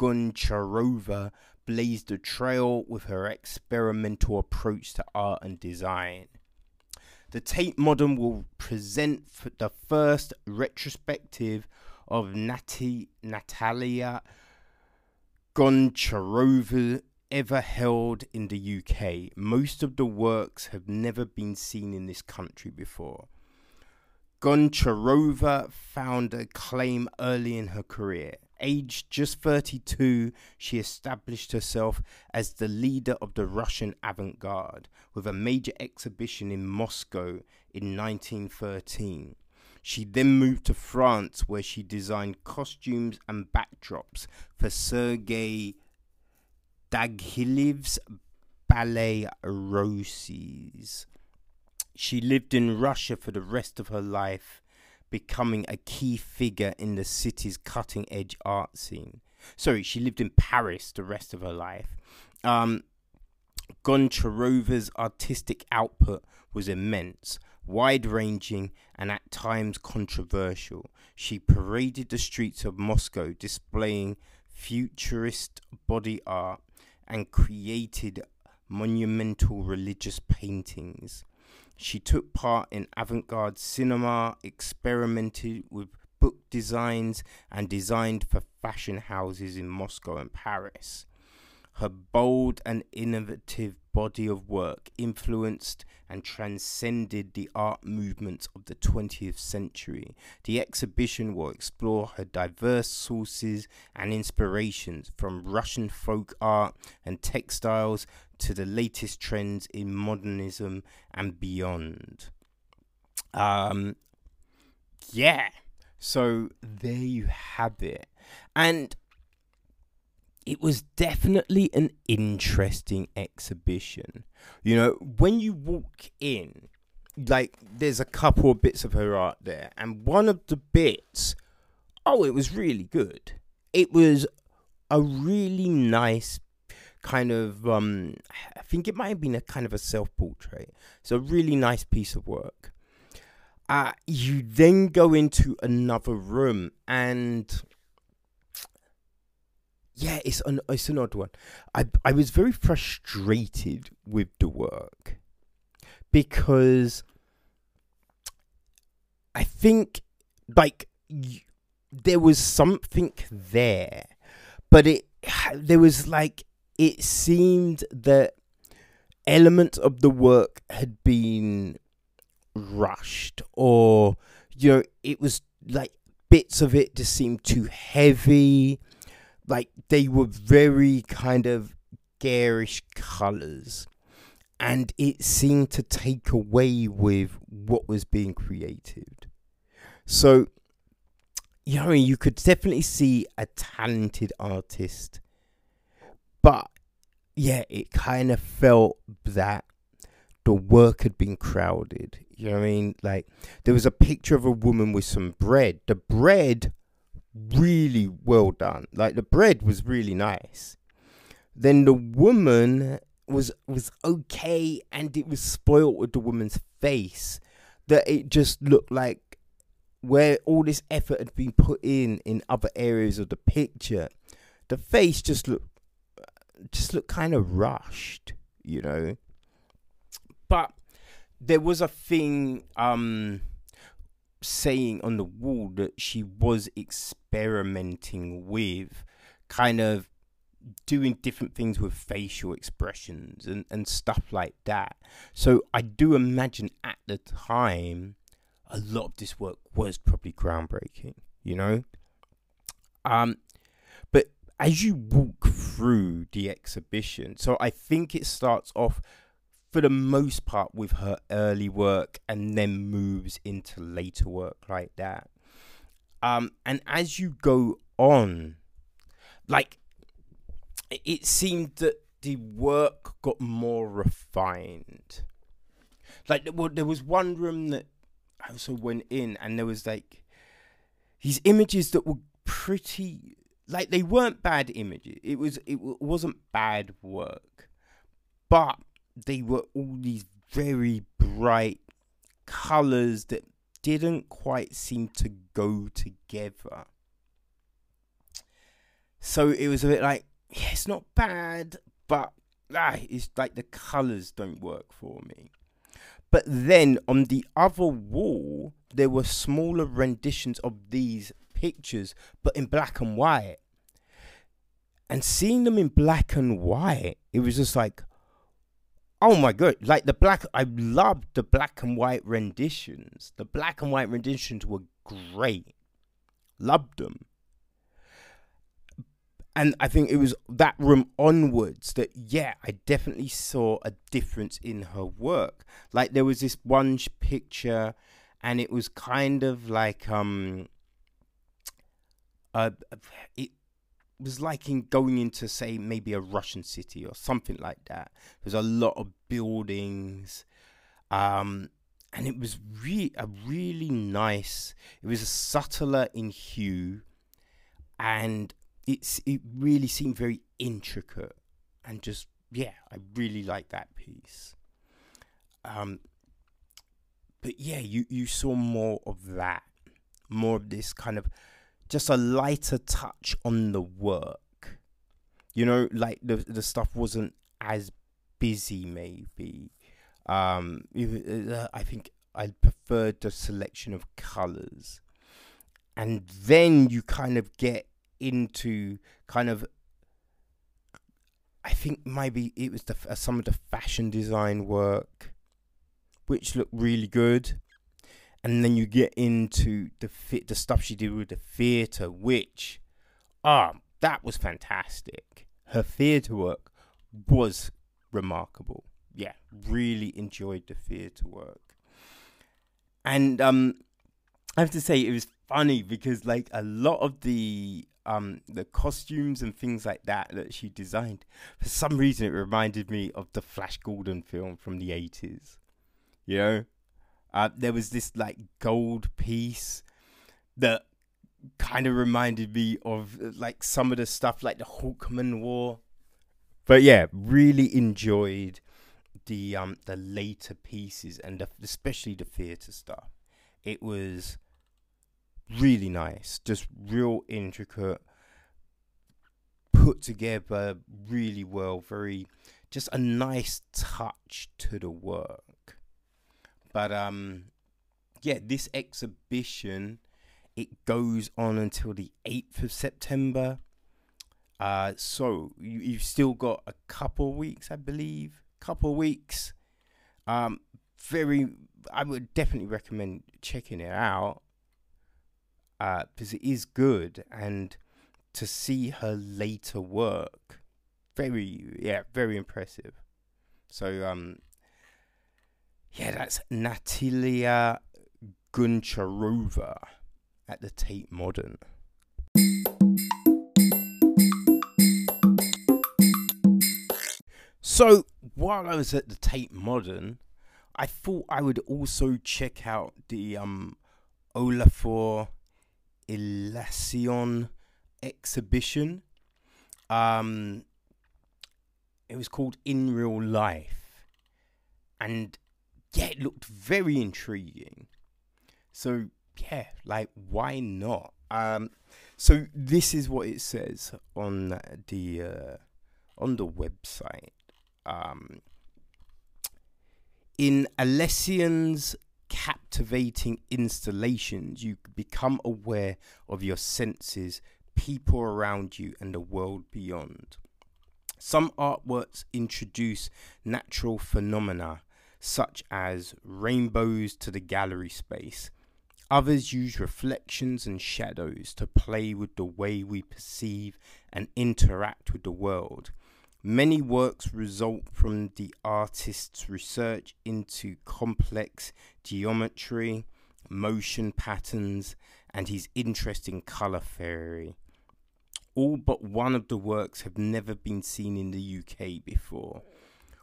Speaker 1: Goncharova blazed a trail with her experimental approach to art and design. The Tate Modern will present the first retrospective of Nati- Natalia Goncharova ever held in the UK. Most of the works have never been seen in this country before. Goncharova found acclaim early in her career. Aged just 32, she established herself as the leader of the Russian avant garde with a major exhibition in Moscow in 1913. She then moved to France where she designed costumes and backdrops for Sergei Diaghilev's Ballets Russes. She lived in Russia for the rest of her life, becoming a key figure in the city's cutting edge art scene. Sorry, she lived in Paris the rest of her life. Um, Goncharova's artistic output was immense, wide ranging, and at times controversial. She paraded the streets of Moscow displaying futurist body art and created monumental religious paintings. She took part in avant garde cinema, experimented with book designs, and designed for fashion houses in Moscow and Paris. Her bold and innovative body of work influenced and transcended the art movements of the 20th century. The exhibition will explore her diverse sources and inspirations from Russian folk art and textiles to the latest trends in modernism and beyond. Um, yeah, so there you have it. And it was definitely an interesting exhibition. You know, when you walk in, like there's a couple of bits of her art there, and one of the bits, oh, it was really good. It was a really nice kind of um I think it might have been a kind of a self portrait. It's a really nice piece of work. Uh you then go into another room and yeah, it's an it's an odd one. I I was very frustrated with the work because I think like y- there was something there, but it there was like it seemed that elements of the work had been rushed or you know it was like bits of it just seemed too heavy. Like they were very kind of garish colors. And it seemed to take away with what was being created. So you know you could definitely see a talented artist but yeah it kind of felt that the work had been crowded you know what i mean like there was a picture of a woman with some bread the bread really well done. Like the bread was really nice. Then the woman was was okay and it was spoilt with the woman's face that it just looked like where all this effort had been put in in other areas of the picture the face just looked just looked kind of rushed you know but there was a thing um saying on the wall that she was experimenting with kind of doing different things with facial expressions and, and stuff like that. So I do imagine at the time a lot of this work was probably groundbreaking, you know? Um as you walk through the exhibition, so I think it starts off for the most part with her early work and then moves into later work like that. Um, and as you go on, like it seemed that the work got more refined. Like well, there was one room that I also went in, and there was like these images that were pretty like they weren't bad images. It was it wasn't bad work, but they were all these very bright colors that didn't quite seem to go together. So it was a bit like, yeah, it's not bad, but ah, it's like the colors don't work for me. But then on the other wall, there were smaller renditions of these pictures, but in black and white. And seeing them in black and white, it was just like, oh my god! Like the black, I loved the black and white renditions. The black and white renditions were great. Loved them and I think it was that room onwards that yeah, I definitely saw a difference in her work. Like there was this one picture, and it was kind of like um, uh, it was like in going into say maybe a Russian city or something like that. There's a lot of buildings, um, and it was really a really nice. It was a subtler in hue, and it's it really seemed very intricate and just yeah, I really like that piece. Um, but yeah, you you saw more of that, more of this kind of just a lighter touch on the work. You know, like the the stuff wasn't as busy, maybe. Um, uh, I think I preferred the selection of colors, and then you kind of get into kind of I think maybe it was the, uh, some of the fashion design work, which looked really good, and then you get into the fit, the stuff she did with the theatre, which, ah, that was fantastic. Her theatre work was remarkable. Yeah, really enjoyed the theatre work, and um, I have to say it was funny because like a lot of the um the costumes and things like that that she designed for some reason it reminded me of the flash gordon film from the 80s you know uh, there was this like gold piece that kind of reminded me of like some of the stuff like the hawkman War. but yeah really enjoyed the um the later pieces and the, especially the theater stuff it was really nice, just real intricate, put together really well, very just a nice touch to the work. But um yeah, this exhibition it goes on until the 8th of September. Uh so you, you've still got a couple weeks, I believe. Couple weeks. Um very I would definitely recommend checking it out because uh, it is good and to see her later work very yeah very impressive so um yeah that's natalia Goncharova at the tate modern so while i was at the tate modern i thought i would also check out the um olafur Eliasson exhibition. Um, it was called In Real Life, and yeah, it looked very intriguing. So yeah, like why not? Um, so this is what it says on the uh, on the website. Um, in Eliasson's captivating installations, you become aware of your senses, people around you, and the world beyond. Some artworks introduce natural phenomena, such as rainbows, to the gallery space. Others use reflections and shadows to play with the way we perceive and interact with the world. Many works result from the artist's research into complex geometry, motion patterns, and his interest in color theory. All but one of the works have never been seen in the UK before.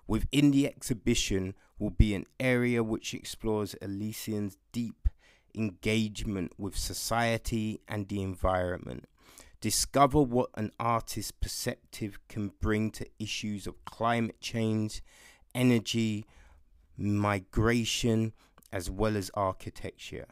Speaker 1: Within the exhibition will be an area which explores Eliasson's deep engagement with society and the environment Discover what an artist's perspective can bring to issues of climate change, energy, migration, as well as architecture.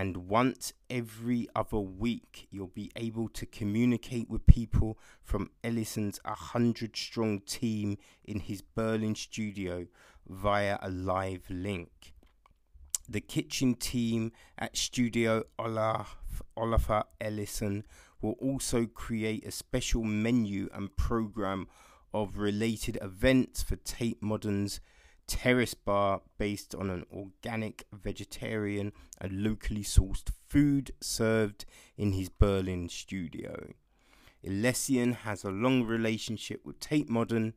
Speaker 1: And once every other week you'll be able to communicate with people from Eliasson's 100 strong team in his Berlin studio via a live link. The kitchen team at Studio Olaf, Olafur Eliasson will also create a special menu and program of related events for Tate Modern's terrace bar based on an organic, vegetarian, and locally sourced food served in his Berlin studio. Eliasson has a long relationship with Tate Modern.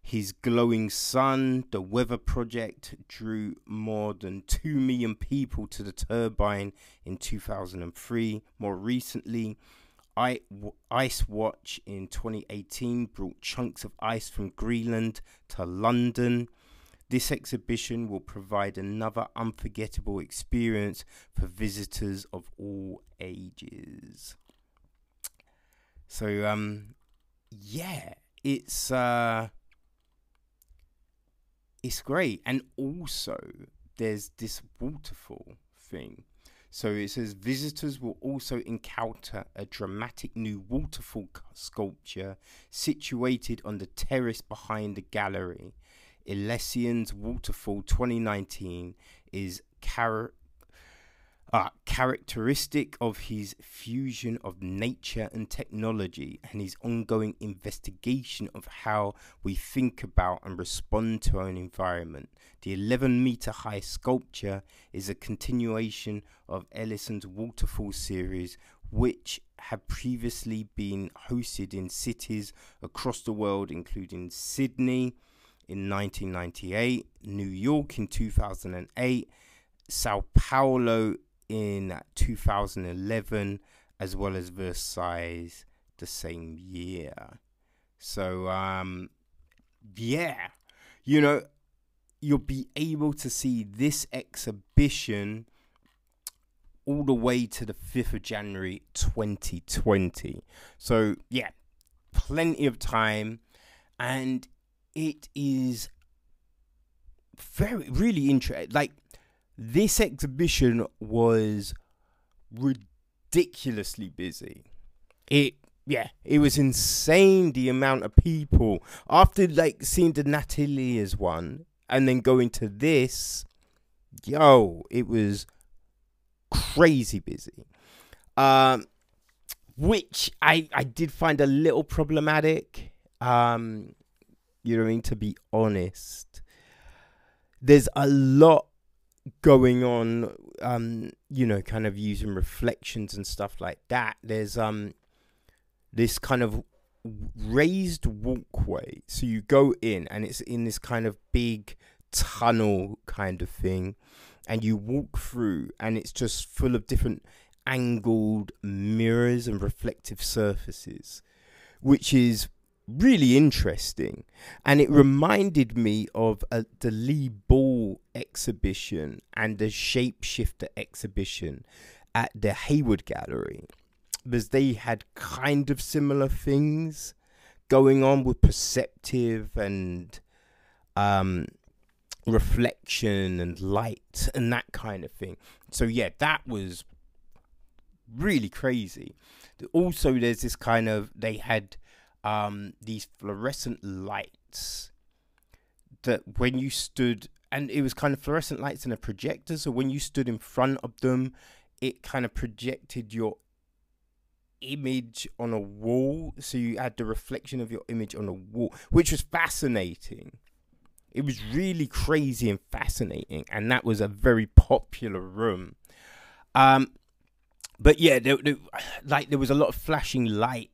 Speaker 1: His glowing sun, the Weather Project, drew more than 2 million people to the turbine in 2003. More recently, Ice Watch in 2018 brought chunks of ice from Greenland to London. This exhibition will provide another unforgettable experience for visitors of all ages. So, um, yeah, it's uh, it's great, and also there's this waterfall thing. So it says visitors will also encounter a dramatic new waterfall sculpture situated on the terrace behind the gallery. Eliasson's Waterfall 2019 is char- uh, characteristic of his fusion of nature and technology and his ongoing investigation of how we think about and respond to our environment. The 11 meter high sculpture is a continuation of Eliasson's Waterfall series, which had previously been hosted in cities across the world, including Sydney, in 1998, New York in 2008, Sao Paulo in 2011, as well as Versailles the same year. So, um, yeah, you know, you'll be able to see this exhibition all the way to the 5th of January 2020. So, yeah, plenty of time. And it is very really interesting. Like this exhibition was ridiculously busy. It yeah, it was insane the amount of people after like seeing the Natalia's one and then going to this. Yo, it was crazy busy. Um, which I I did find a little problematic. Um, you know what I mean? To be honest, there's a lot going on. Um, you know, kind of using reflections and stuff like that. There's um, this kind of raised walkway. So you go in, and it's in this kind of big tunnel kind of thing, and you walk through, and it's just full of different angled mirrors and reflective surfaces, which is really interesting. And it reminded me of uh, the Lee Bul exhibition and the Shapeshifter exhibition at the Hayward Gallery because they had kind of similar things going on with perceptive and um, reflection and light and that kind of thing. So, yeah, that was really crazy. Also, there's this kind of, they had um, these fluorescent lights that when you stood, and it was kind of fluorescent lights and a projector. So when you stood in front of them, it kind of projected your image on a wall. So you had the reflection of your image on a wall, which was fascinating. It was really crazy and fascinating, and that was a very popular room. Um, but yeah, there, there, like there was a lot of flashing light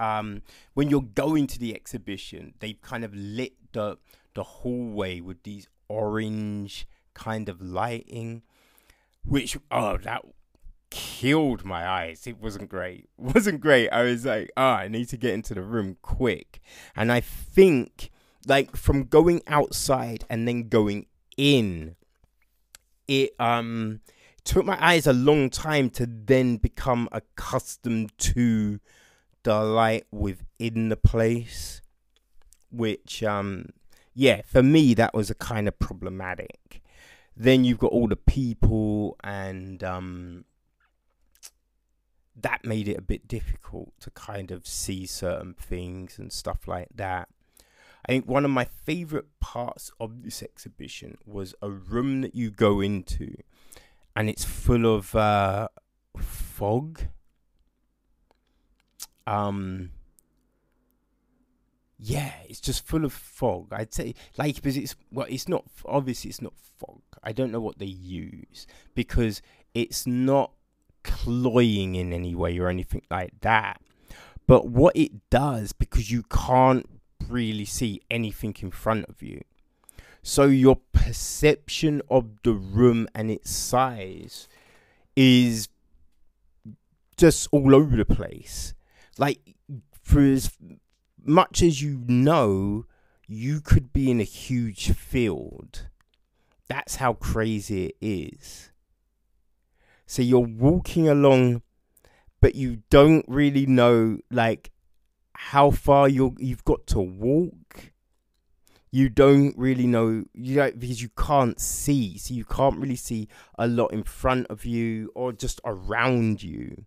Speaker 1: um, when you're going to the exhibition, they've kind of lit the the hallway with these orange kind of lighting, which oh that killed my eyes. It wasn't great. It wasn't great. I was like, oh, I need to get into the room quick. And I think like from going outside and then going in, it um took my eyes a long time to then become accustomed to the light within the place, which um yeah, for me that was a kind of problematic. then you've got all the people and um, that made it a bit difficult to kind of see certain things and stuff like that. I think one of my favorite parts of this exhibition was a room that you go into and it's full of uh, fog. Um, yeah, it's just full of fog. I'd say, like, because it's well, it's not obviously it's not fog. I don't know what they use because it's not cloying in any way or anything like that. But what it does, because you can't really see anything in front of you, so your perception of the room and its size is just all over the place. Like for as much as you know, you could be in a huge field. That's how crazy it is. So you're walking along, but you don't really know like how far you you've got to walk. You don't really know you because you can't see, so you can't really see a lot in front of you or just around you.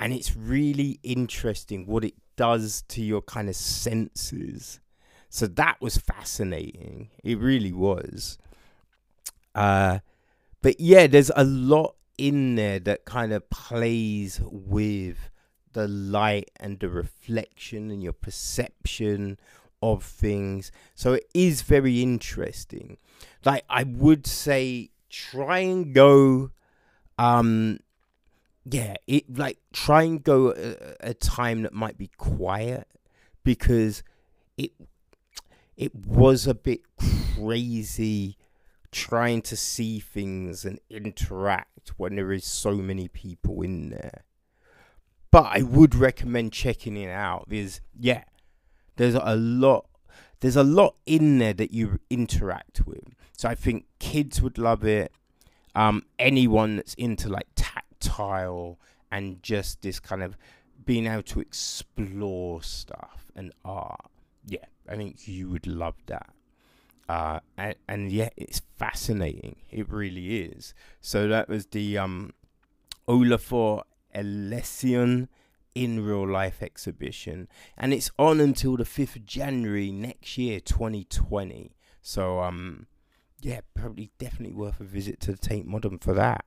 Speaker 1: And it's really interesting what it does to your kind of senses. So that was fascinating. It really was. Uh, but yeah, there's a lot in there that kind of plays with the light and the reflection and your perception of things. So it is very interesting. Like I would say try and go um yeah, it like try and go a, a time that might be quiet because it it was a bit crazy trying to see things and interact when there is so many people in there. But I would recommend checking it out There's yeah, there's a lot there's a lot in there that you interact with. So I think kids would love it. Um, anyone that's into like tactile and just this kind of being able to explore stuff and art. Yeah, I think you would love that. Uh, and, and yeah, it's fascinating. It really is. So that was the um, Olafur Eliasson in real life exhibition, and it's on until the fifth of January next year, 2020. So um, yeah, probably definitely worth a visit to the Tate Modern for that.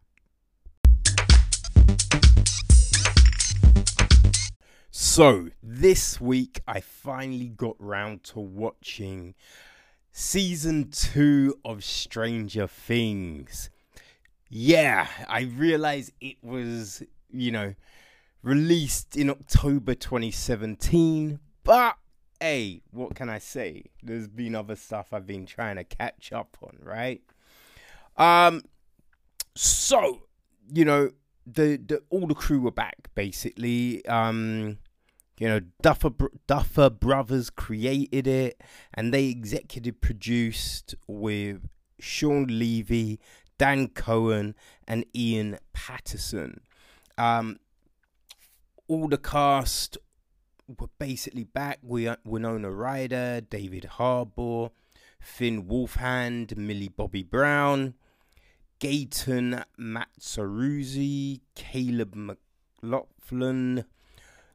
Speaker 1: So, this week I finally got round to watching season two of Stranger Things. Yeah, I realized it was, you know, released in October 2017, but hey, what can I say? There's been other stuff I've been trying to catch up on, right? Um, so, you know, the, the all the crew were back basically. Um, you know, Duffer Duffer Brothers created it, and they executive produced with Shawn Levy, Dan Cohen, and Iain Paterson. Um, all the cast were basically back. We Winona Ryder, David Harbour, Finn Wolfhard, Millie Bobby Brown, Gaten Matarazzo, Caleb McLaughlin,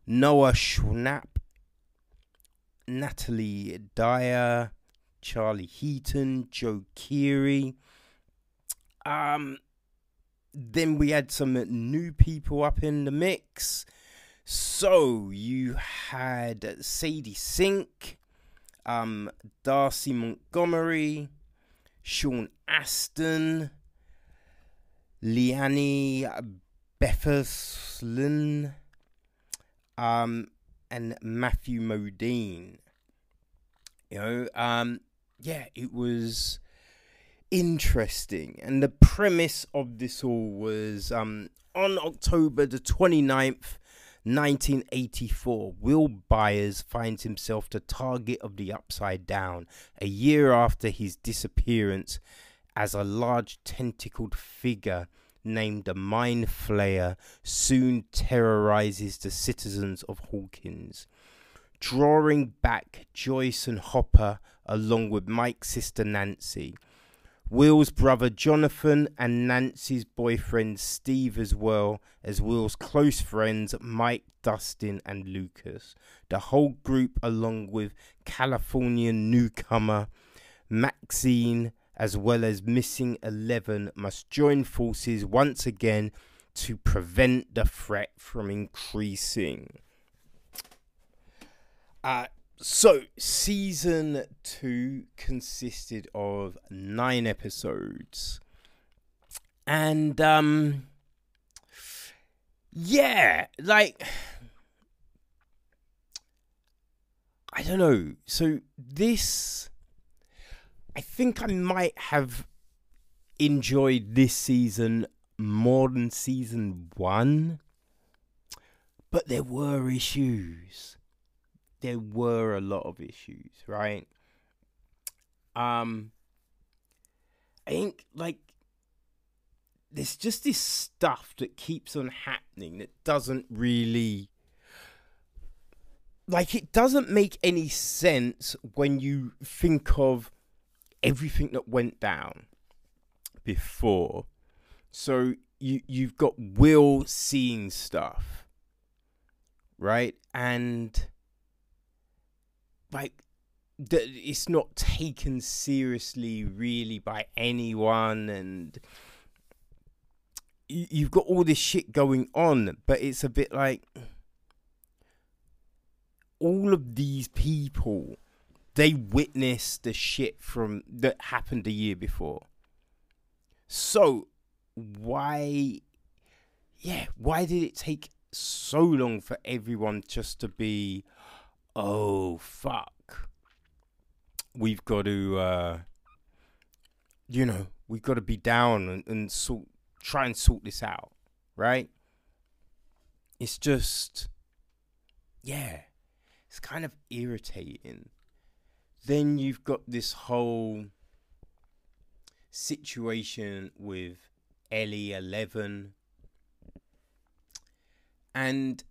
Speaker 1: Noah Schnapp, Natalia Dyer, Charlie Heaton, Joe Keery. Um, then we had some new people up in the mix. So you had Sadie Sink, um, Dacre Montgomery, Sean Astin, Linnea Berthelsen, um, and Matthew Modine. You know, um, yeah, it was interesting. And the premise of this all was um, on October the 29th, 1984, Will Byers finds himself the target of the Upside Down a year after his disappearance as a large tentacled figure named the Mind Flayer soon terrorizes the citizens of Hawkins. Drawing back Joyce and Hopper along with Mike's sister Nancy, Will's brother Jonathan and Nancy's boyfriend Steve, as well as Will's close friends Mike, Dustin, and Lucas. The whole group, along with Californian newcomer Maxine, as well as Missing Eleven, must join forces once again to prevent the threat from increasing. Uh, so, season two consisted of nine episodes. And, um, yeah, like, I don't know. So, this, I think I might have enjoyed this season more than season one, but there were issues there were a lot of issues, right? Um, I think like there's just this stuff that keeps on happening that doesn't really like it doesn't make any sense when you think of everything that went down before. So you you've got Will seeing stuff, right? And like that it's not taken seriously really by anyone and you've got all this shit going on but it's a bit like all of these people they witnessed the shit from that happened a year before so why yeah why did it take so long for everyone just to be oh fuck, we've got to, uh, you know, we've got to be down and, and sort, try and sort this out, right? It's just, yeah, it's kind of irritating. Then you've got this whole situation with Ellie 11 and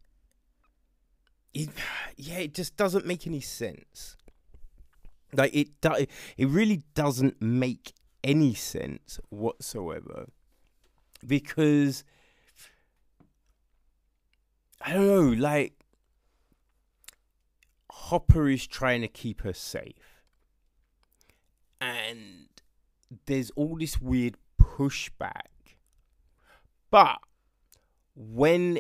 Speaker 1: it, yeah, it just doesn't make any sense. Like it, do, it really doesn't make any sense whatsoever, because I don't know, like Hopper is trying to keep her safe, and there's all this weird pushback, but when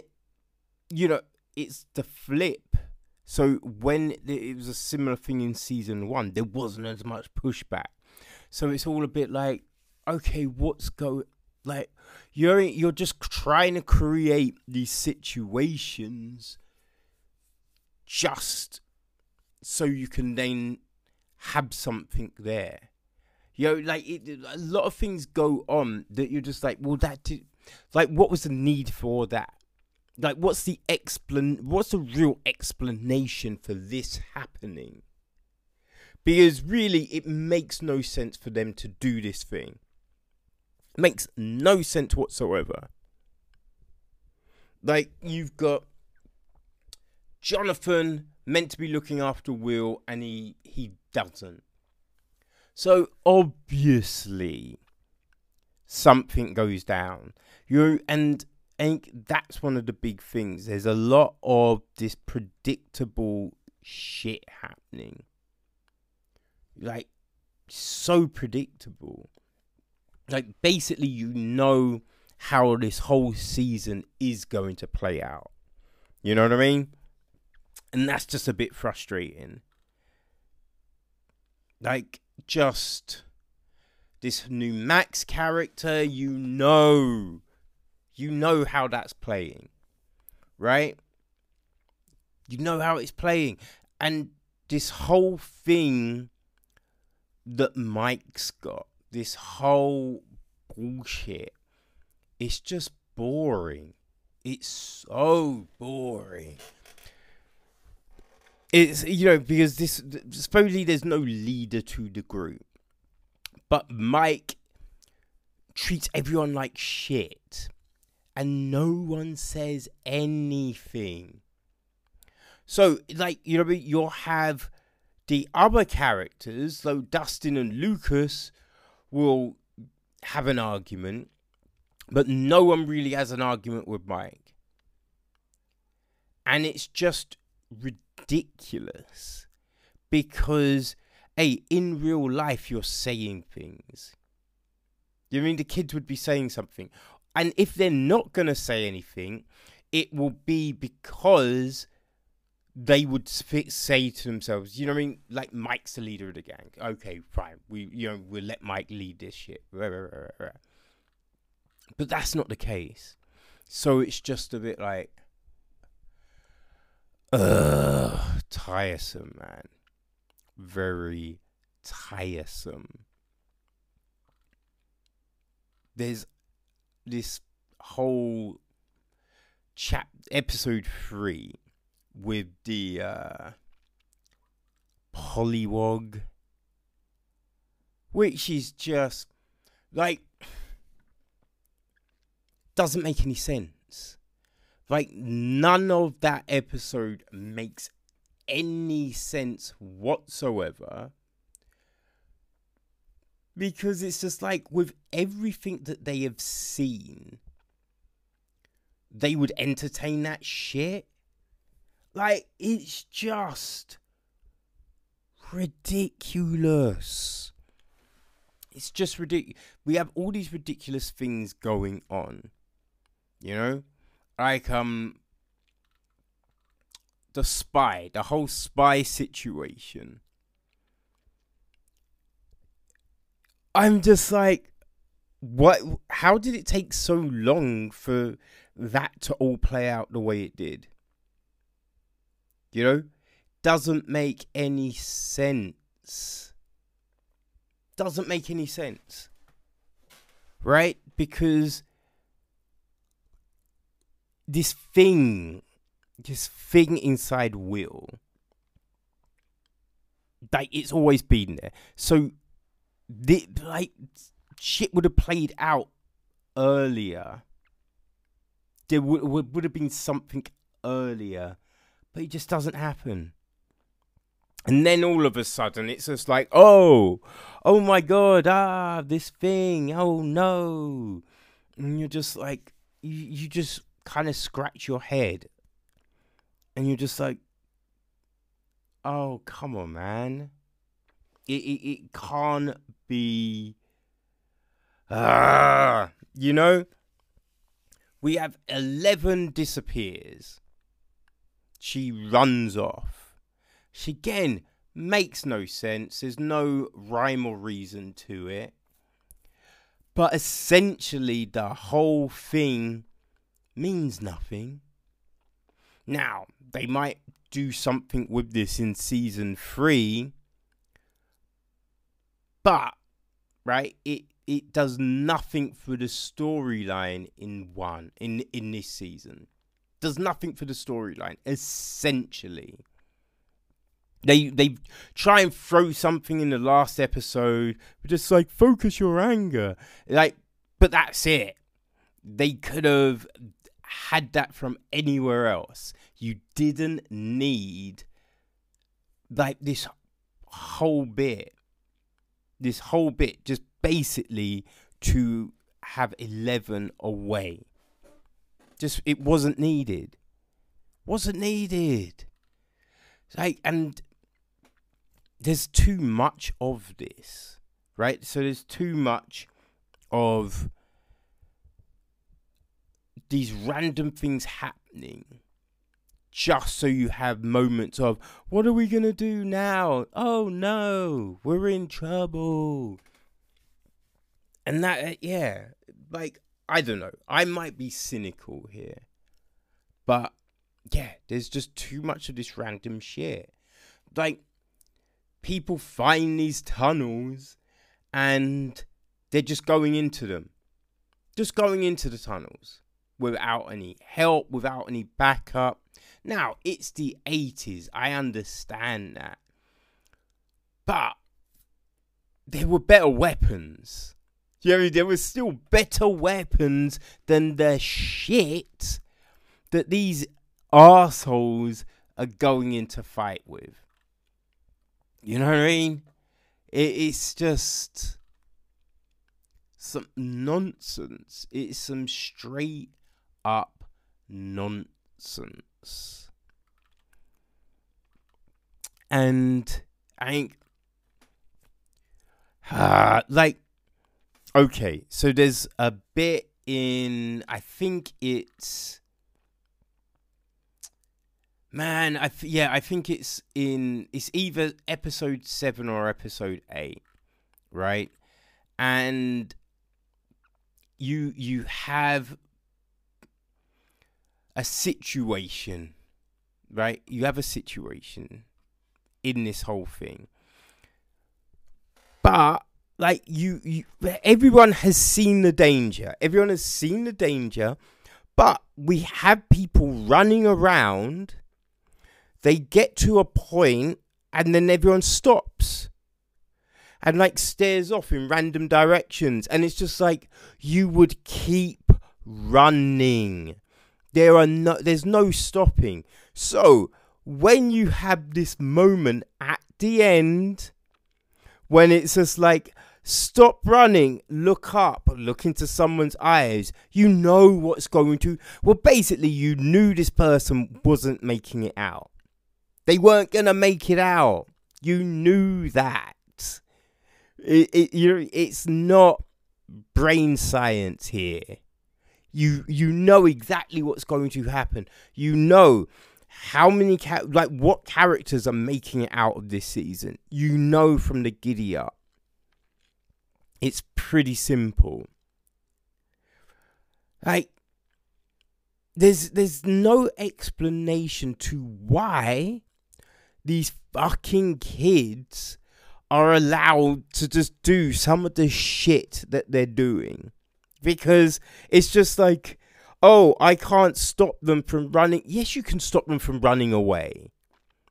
Speaker 1: you know it's the flip. So when it was a similar thing in season one, there wasn't as much pushback. So it's all a bit like, okay, what's going? Like you're you're just trying to create these situations just so you can then have something there. You know, like it, a lot of things go on that you're just like, well, that did, like, what was the need for that? like what's the explan what's the real explanation for this happening because really it makes no sense for them to do this thing makes no sense whatsoever like you've got jonathan meant to be looking after will and he he doesn't so obviously something goes down you and think that's one of the big things. There's a lot of this predictable shit happening. Like, so predictable. Like, basically, you know how this whole season is going to play out. You know what I mean? And that's just a bit frustrating. Like, just this new Max character, you know you know how that's playing, right? You know how it's playing. And this whole thing that Mike's got, this whole bullshit, it's just boring. It's so boring. It's, you know, because this, supposedly there's no leader to the group. But Mike treats everyone like shit and no one says anything. So, like, you know, you'll have the other characters, though Dustin and Lucas will have an argument, but no one really has an argument with Mike. And it's just ridiculous because, hey, in real life, you're saying things. You mean the kids would be saying something? And if they're not to say anything, it will be because they would say to themselves, you know what I mean? Like Mike's the leader of the gang. Okay, fine. We you know, we'll let Mike lead this shit. But that's not the case. So it's just a bit like Ugh, tiresome, man. Very tiresome. There's this whole chap episode three with the uh, Pollywog, which is just like doesn't make any sense. Like none of that episode makes any sense whatsoever. Because it's just like with everything that they have seen, they would entertain that shit. Like, it's just ridiculous. It's just ridiculous. We have all these ridiculous things going on. You know? Like, um, the spy, the whole spy situation. I'm just like, what? How did it take so long for that to all play out the way it did? You know, doesn't make any sense. Doesn't make any sense. Right? Because this thing, this thing inside Will, like it's always been there. So, the, like, shit would have played out earlier. There would, would, would have been something earlier but it just doesn't happen. And then all of a sudden, it's just like, oh, oh my god, ah, this thing, oh no. And you're just like, you, you just kind of scratch your head. And you're just like, oh, come on, man. It, it, it can't be. Ah, you know? We have 11 disappears. She runs off. She again makes no sense. There's no rhyme or reason to it. But essentially, the whole thing means nothing. Now, they might do something with this in season three, but, right, it, it does nothing for the storyline in one, in, in this season does nothing for the storyline. Essentially, they they try and throw something in the last episode, but just like focus your anger, like. But that's it. They could have had that from anywhere else. You didn't need like this whole bit, this whole bit, just basically to have eleven away. Just it wasn't needed. Wasn't needed. Like and there's too much of this, right? So there's too much of these random things happening just so you have moments of what are we going to do now? Oh no, we're in trouble. And that uh, yeah, like I don't know. I might be cynical here. But yeah, there's just too much of this random shit. Like, people find these tunnels and they're just going into them. Just going into the tunnels without any help, without any backup. Now, it's the 80s. I understand that. But there were better weapons. You know, there was still better weapons than the shit that these assholes are going into fight with. You know what I mean? It, it's just some nonsense. It's some straight up nonsense. And I think, uh, like, okay, so there's a bit in, I think it's, man, I th- yeah, I think it's in, it's either episode seven or episode eight, right? And you you have a situation, right? You have a situation in this whole thing. But like you, you everyone has seen the danger. Everyone has seen the danger, but we have people running around. They get to a point and then everyone stops and like stares off in random directions and it's just like you would keep running there are no there's no stopping. So when you have this moment at the end when it's just like stop running look up look into someone's eyes you know what's going to well basically you knew this person wasn't making it out. They weren't gonna make it out. You knew that. It, it, you it's not brain science here. You you know exactly what's going to happen. You know how many ca- like what characters are making it out of this season. You know from the giddy up. It's pretty simple. Like there's there's no explanation to why these fucking kids are allowed to just do some of the shit that they're doing because it's just like oh i can't stop them from running. Yes you can stop them from running away.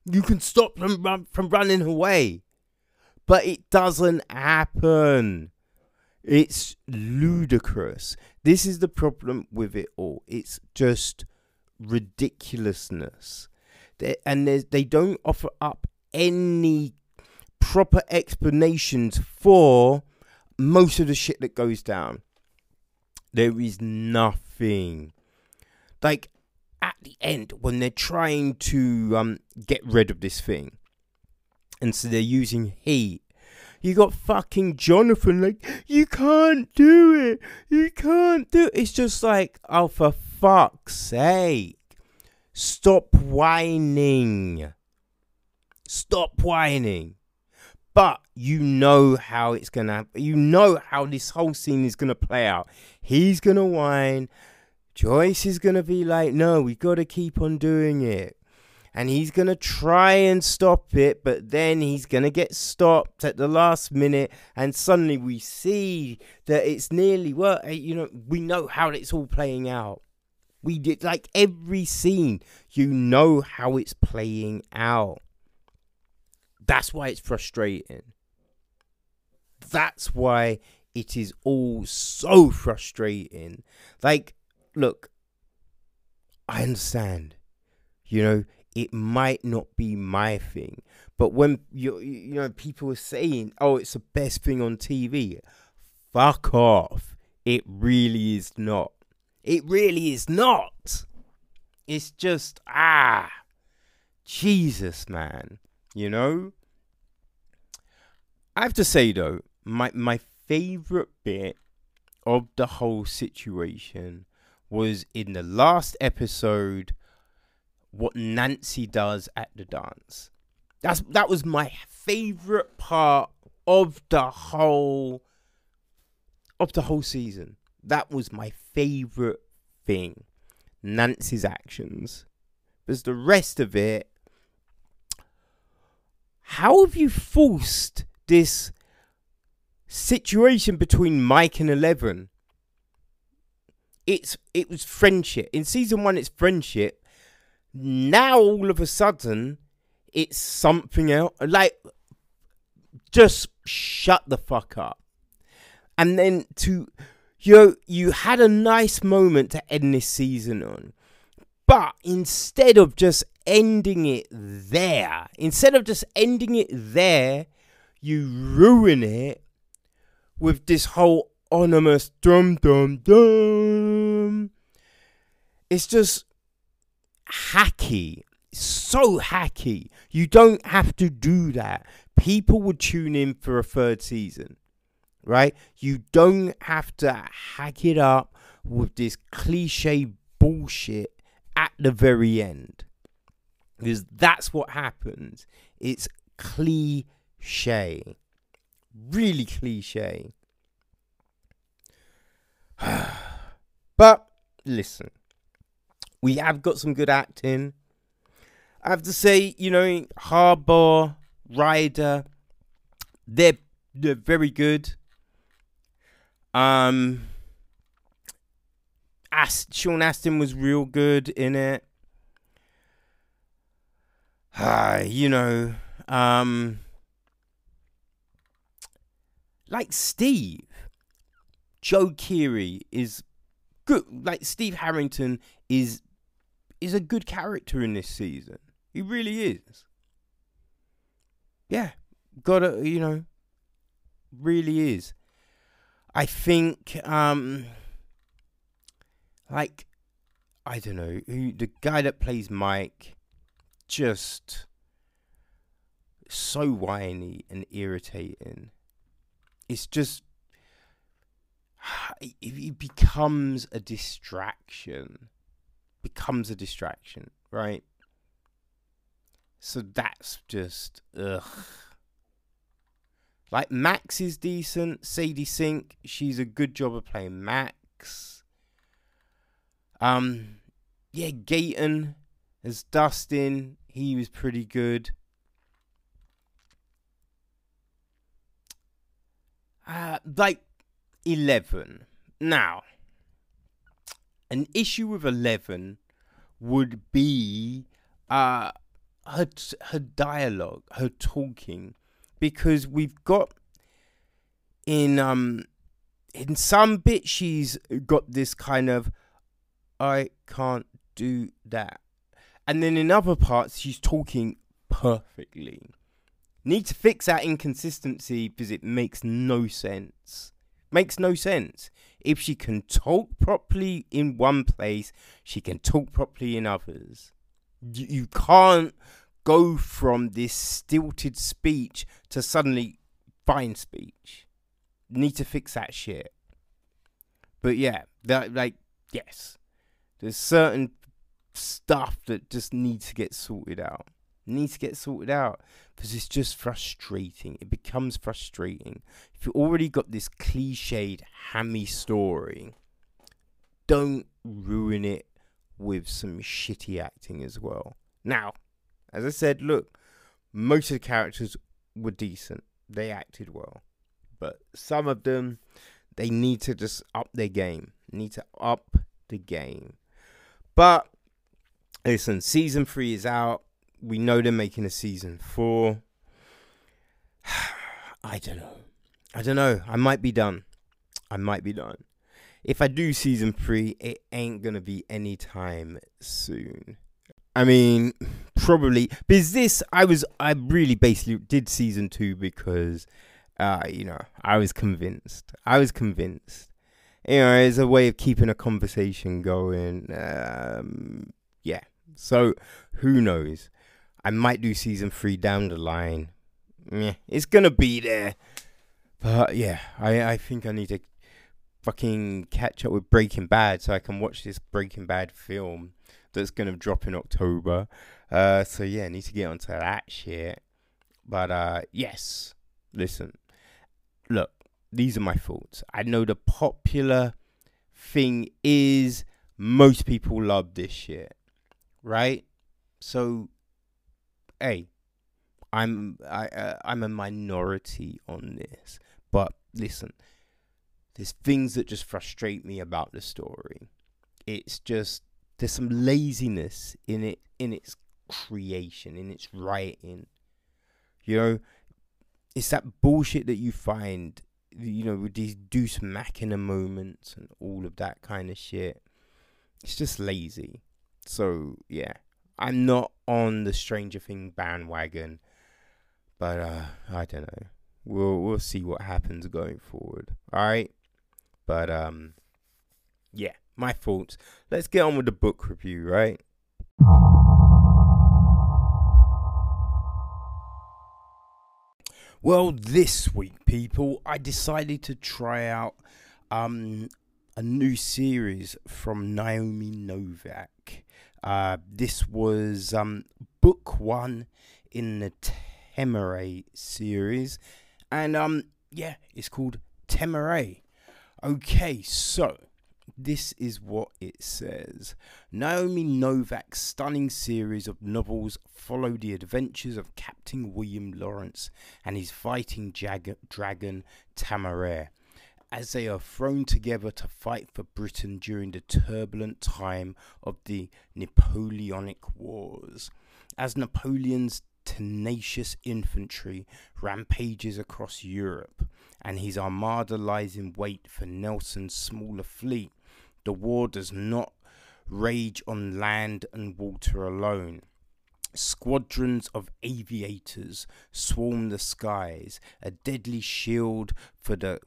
Speaker 1: You can stop them run- from running away. But it doesn't happen. It's ludicrous. This is the problem with it all. It's just ridiculousness. They, and they don't offer up any proper explanations for most of the shit that goes down. There is nothing. Like at the end, when they're trying to um, get rid of this thing, and so they're using heat. You got fucking Jonathan, like, you can't do it. You can't do it. It's just like, oh, for fuck's sake. Stop whining. Stop whining but you know how it's gonna you know how this whole scene is gonna play out. He's gonna whine joyce is gonna be like no we gotta keep on doing it. And he's gonna try and stop it but then he's gonna get stopped at the last minute and suddenly we see that it's nearly well eh, you know we know how it's all playing out. We did like every scene you know how it's playing out that's why it's frustrating. That's why it is all so frustrating. Like, look, I understand. You know, it might not be my thing, but when you you know people are saying, "Oh, it's the best thing on TV," fuck off. It really is not. It really is not. It's just ah, Jesus, man. You know? I have to say though, my my favorite bit of the whole situation was in the last episode what Nancy does at the dance. That's that was my favorite part of the whole of the whole season. That was my favorite thing. Nancy's actions. Because the rest of it how have you forced this situation between Mike and Eleven? It's it was friendship. In season one it's friendship. Now all of a sudden it's something else. Like just shut the fuck up. And then to you know, you had a nice moment to end this season on. But instead of just ending it there, instead of just ending it there, you ruin it with this whole ominous dum dum dum. It's just hacky. So hacky. You don't have to do that. People would tune in for a third season, right? You don't have to hack it up with this cliche bullshit at the very end. Because that's what happens. It's cliche. Really cliche. but listen, we have got some good acting. I have to say, you know, Harbour, Ryder, they're they're very good. Um, Ast- Sean Astin was real good in it. Uh, you know, um, like Steve, Joe Keery is good. Like Steve Harrington is is a good character in this season. He really is. Yeah, gotta you know, really is. I think um like I don't know who the guy that plays Mike just so whiny and irritating. It's just it becomes a distraction. Becomes a distraction, right? So that's just ugh. Like Max is decent. Sadie Sink, she's a good job of playing Max. Um, yeah, Gaten as Dustin, he was pretty good. Uh, like 11. Now, an issue with 11 would be uh, her, her dialogue, her talking, because we've got in um in some bits she's got this kind of I can't do that. And then in other parts she's talking perfectly. Need to fix that inconsistency because it makes no sense. Makes no sense. If she can talk properly in one place, she can talk properly in others. You, can't go from this stilted speech to suddenly fine speech. Need to fix that shit. But yeah, that like yes, there's certain stuff that just needs to get sorted out needs to get sorted out because it's just frustrating. It becomes frustrating. If you've already got this cliched, hammy story, don't ruin it with some shitty acting as well. Now, as I said, look, most of the characters were decent. They acted well. But some of them, they need to just up their game. Need to up the game. But listen, season three is out we know they're making a season four. I don't know. I don't know. I might be done. I might be done. If I do season three, it ain't gonna be anytime soon. I mean, probably because this I was I really basically did season two because uh, you know, I was convinced. I was convinced. You know, it's a way of keeping a conversation going. Um, yeah. So who knows? I might do season three down the line. Yeah, it's gonna be there. But yeah, I I think I need to fucking catch up with Breaking Bad so I can watch this Breaking Bad film that's gonna drop in October. Uh, so yeah, I need to get onto that shit. But uh, yes, listen, look, these are my thoughts. I know the popular thing is most people love this shit, right? So hey, I'm I uh, I'm a minority on this, but listen, there's things that just frustrate me about the story. It's just there's some laziness in it in its creation, in its writing. You know, it's that bullshit that you find, you know, with these Deuce Machina moments and all of that kind of shit. It's just lazy. So yeah, I'm not on the Stranger Thing bandwagon, but uh, I don't know. We'll we'll see what happens going forward. All right. But um, yeah, my thoughts. Let's get on with the book review, right? Well, this week, people, I decided to try out um, a new series from Naomi Novik. Uh, this was um, book one in the Temeraire series, and um, yeah, it's called Temeraire. Okay, so this is what it says. Naomi Novik's stunning series of novels follow the adventures of Captain William Lawrence and his fighting jag- dragon Temeraire as they are thrown together to fight for Britain during the turbulent time of the Napoleonic Wars. As Napoleon's tenacious infantry rampages across Europe, and his armada lies in wait for Nelson's smaller fleet, the war does not rage on land and water alone. Squadrons of aviators swarm the skies, a deadly shield for the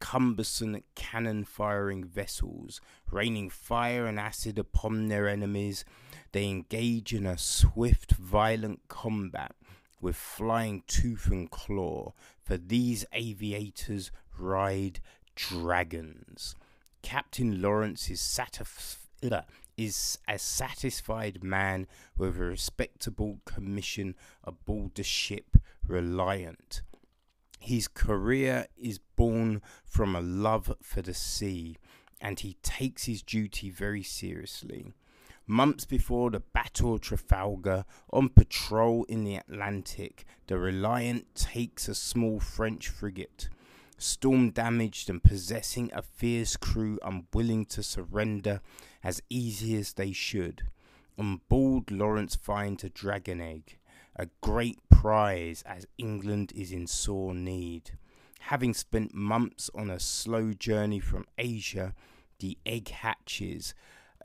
Speaker 1: cumbersome cannon firing vessels, raining fire and acid upon their enemies. They engage in a swift, violent combat with flying tooth and claw, for these aviators ride dragons. Captain Lawrence is, is a satisfied man with a respectable commission aboard the ship Reliant. His career is born from a love for the sea, and he takes his duty very seriously. Months before the Battle of Trafalgar, on patrol in the Atlantic, the Reliant takes a small French frigate, storm damaged and possessing a fierce crew unwilling to surrender as easy as they should. On board, Lawrence finds a dragon egg, a great prize as England is in sore need. Having spent months on a slow journey from Asia, the egg hatches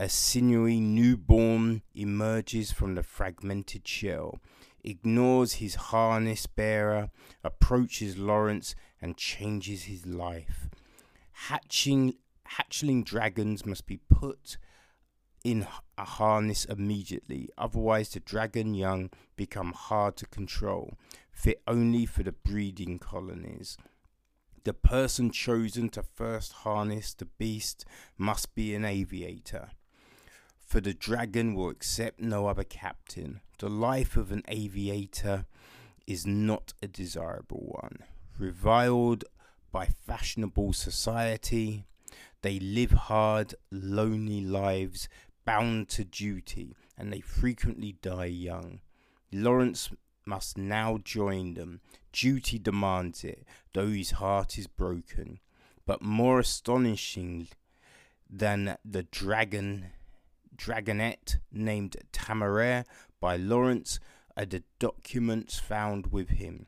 Speaker 1: a sinewy newborn emerges from the fragmented shell, ignores his harness bearer, approaches Lawrence, and changes his life. Hatching, hatchling dragons must be put in a harness immediately, otherwise, the dragon young become hard to control, fit only for the breeding colonies. The person chosen to first harness the beast must be an aviator for the dragon will accept no other captain. The life of an aviator is not a desirable one. Reviled by fashionable society, they live hard, lonely lives, bound to duty, and they frequently die young. Lawrence must now join them. Duty demands it, though his heart is broken. But more astonishing than the dragon Dragonette named Temeraire by Lawrence are the documents found with him.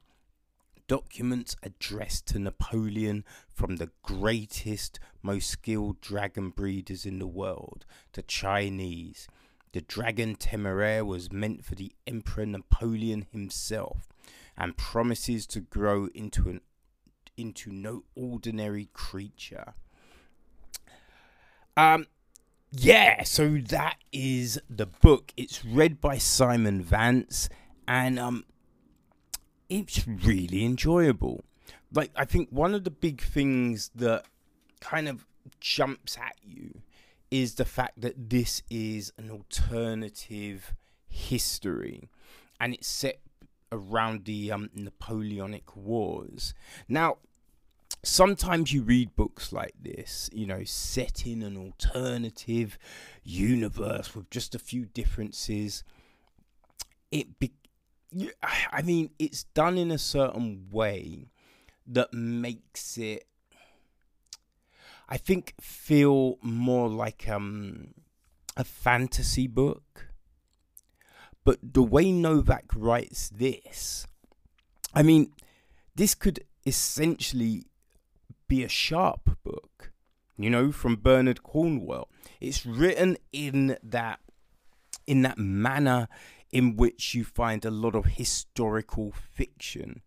Speaker 1: Documents addressed to Napoleon from the greatest, most skilled dragon breeders in the world, the Chinese. The dragon Temeraire was meant for the Emperor Napoleon himself and promises to grow into an into no ordinary creature. Um, yeah, so that is the book. It's read by Simon Vance, and um, it's really enjoyable. Like, I think one of the big things that kind of jumps at you is the fact that this is an alternative history, and it's set around the um, Napoleonic Wars. Now, sometimes you read books like this, you know, set in an alternative universe with just a few differences. It, be- I mean, it's done in a certain way that makes it, I think, feel more like um, a fantasy book. But the way Novik writes this, I mean, this could essentially be a Sharpe book, you know, from Bernard Cornwell. It's written in that in that manner in which you find a lot of historical fiction.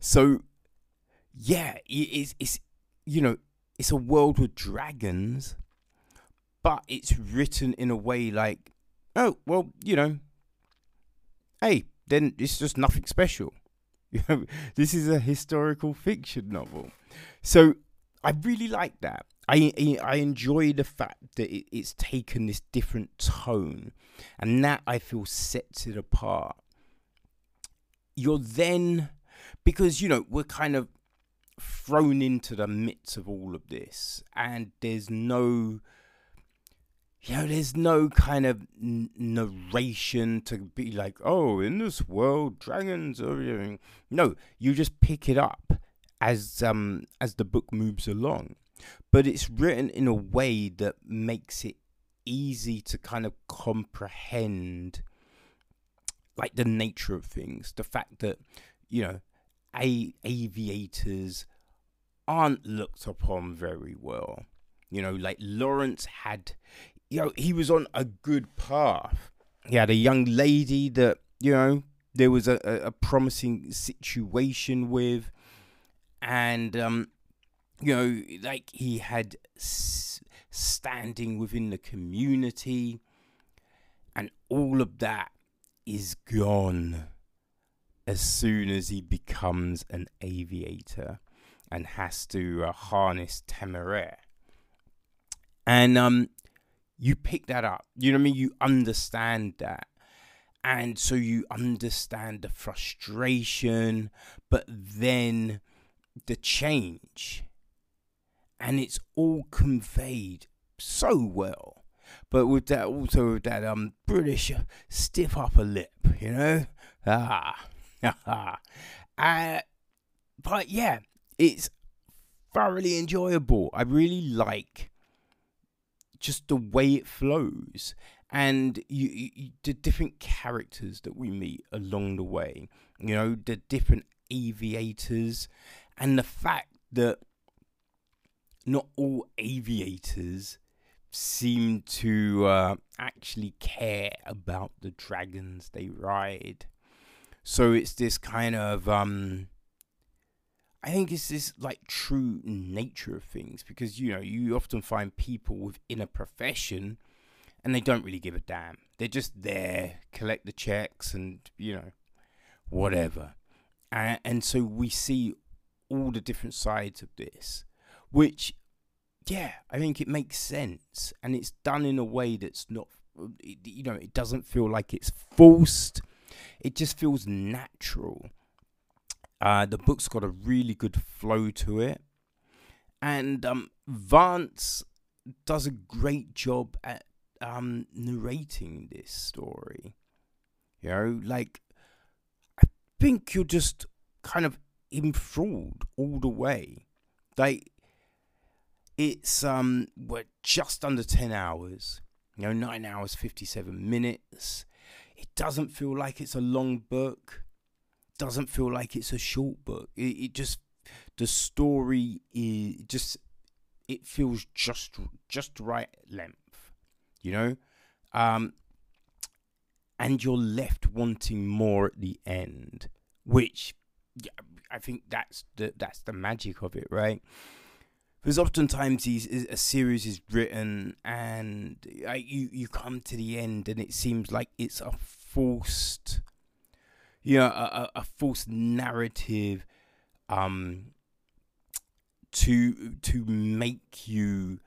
Speaker 1: So, yeah, it's, it's you know, it's a world with dragons, but it's written in a way like, oh, well, you know, hey, then it's just nothing special. this is a historical fiction novel. So I really like that. I I enjoy the fact that it, it's taken this different tone, and that I feel sets it apart. You're then because you know we're kind of thrown into the midst of all of this, and there's no you know, there's no kind of n- narration to be like, oh, in this world, dragons are. No, you just pick it up as um as the book moves along, but it's written in a way that makes it easy to kind of comprehend, like the nature of things, the fact that you know, a aviators aren't looked upon very well. You know, like Lawrence had you know, he was on a good path. He had a young lady that, you know, there was a, a, a promising situation with. And, um, you know, like he had s- standing within the community. And all of that is gone as soon as he becomes an aviator and has to uh, harness Temeraire. And um, you pick that up. You know what I mean? You understand that. And so you understand the frustration, but then the change. And it's all conveyed so well. But with that, also with that um British stiff upper lip, you know? Ah, ah. uh, but yeah, it's thoroughly enjoyable. I really like just the way it flows and you, you, the different characters that we meet along the way you know the different aviators and the fact that not all aviators seem to uh, actually care about the dragons they ride so it's this kind of um I think it's this like true nature of things because you know you often find people within a profession and they don't really give a damn. They're just there, collect the checks, and you know whatever. And, and so we see all the different sides of this, which yeah, I think it makes sense, and it's done in a way that's not you know it doesn't feel like it's forced. It just feels natural uh, the book's got a really good flow to it, and um, Vance does a great job at um, narrating this story. You know, like I think you're just kind of enthralled all the way. Like it's um, we're just under ten hours. You know, nine hours fifty-seven minutes. It doesn't feel like it's a long book doesn't feel like it's a short book. It, it just the story is just it feels just just right length, you know, um, and you're left wanting more at the end, which yeah, I think that's the that's the magic of it, right? Because oftentimes these a series is written and you you come to the end and it seems like it's a forced you know, a, a false narrative um, to to make you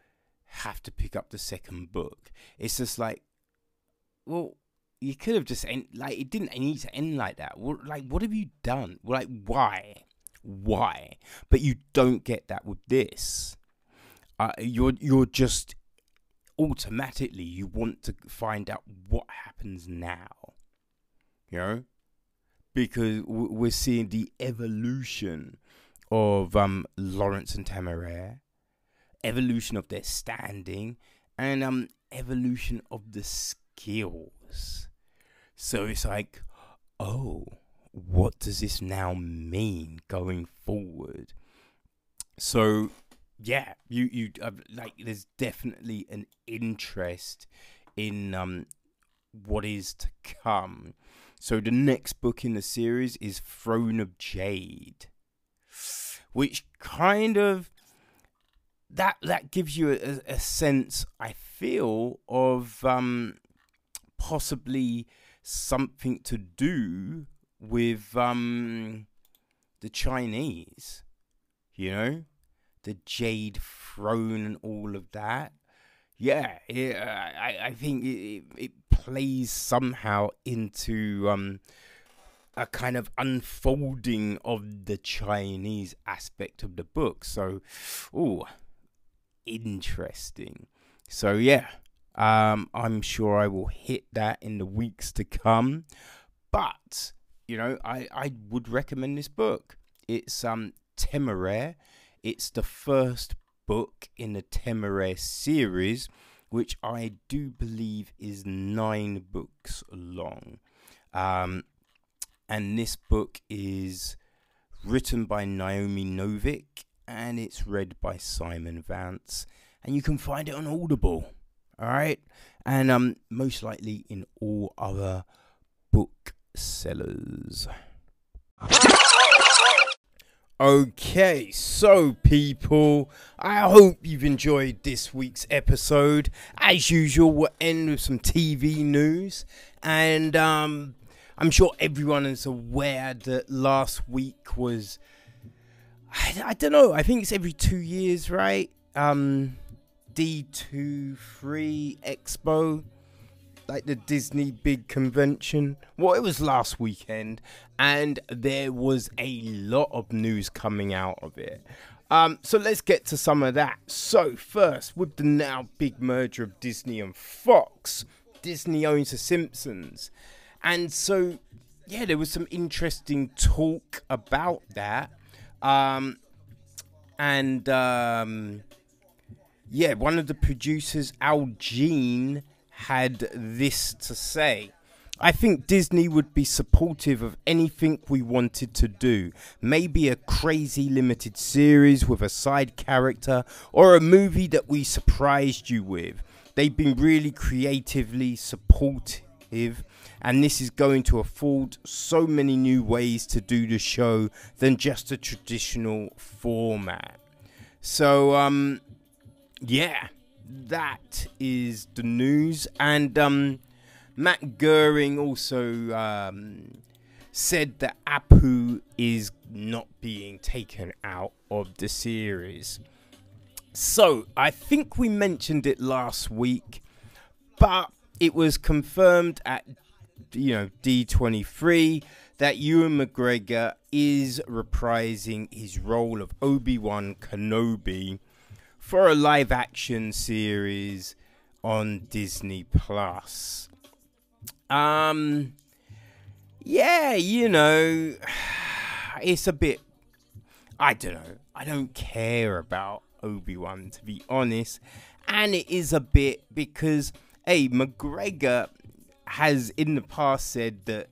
Speaker 1: have to pick up the second book. It's just like, well, you could have just end like it didn't need to end like that. What, like, what have you done? Like, why, why? But you don't get that with this. Uh, you're you're just automatically you want to find out what happens now. You know, because we're seeing the evolution of um, Lawrence and Temeraire, evolution of their standing, and um, evolution of the skills. So it's like, oh, what does this now mean going forward? So yeah, you you uh, like there's definitely an interest in um what is to come so the next book in the series is Throne of Jade, which kind of that that gives you a, a sense, I feel, of um, possibly something to do with um, the Chinese. You know, the Jade Throne and all of that. Yeah, yeah I, I think it, it plays somehow into um, a kind of unfolding of the Chinese aspect of the book. So, oh, interesting. So yeah, um, I'm sure I will hit that in the weeks to come. But you know, I I would recommend this book. It's um Temeraire. It's the first book in the Temeraire series, which I do believe is nine books long. Um, and this book is written by Naomi Novik and it's read by Simon Vance. And you can find it on Audible. All right. And um, most likely in all other booksellers. Okay, so people, I hope you've enjoyed this week's episode. As usual, we'll end with some TV news. And um, I'm sure everyone is aware that last week was. I, I don't know, I think it's every two years, right? Um, D23 Expo like the Disney big convention. Well, it was last weekend, and there was a lot of news coming out of it. Um, so let's get to some of that. So first, with the now big merger of Disney and Fox, Disney owns The Simpsons, and so yeah, there was some interesting talk about that. Um, and um, yeah, one of the producers, Al Jean, had this to say. I think Disney would be supportive of anything we wanted to do. Maybe a crazy limited series with a side character or a movie that we surprised you with. They've been really creatively supportive and this is going to afford so many new ways to do the show than just a traditional format. So um yeah, that is the news. And um, Matt Groening also um, said that Apu is not being taken out of the series. So I think we mentioned it last week, but it was confirmed at you know D23 that Ewan McGregor is reprising his role of Obi Wan Kenobi for a live action series on Disney Plus. Um yeah, you know, it's a bit I don't know. I don't care about Obi-Wan to be honest. And it is a bit because hey, McGregor has in the past said that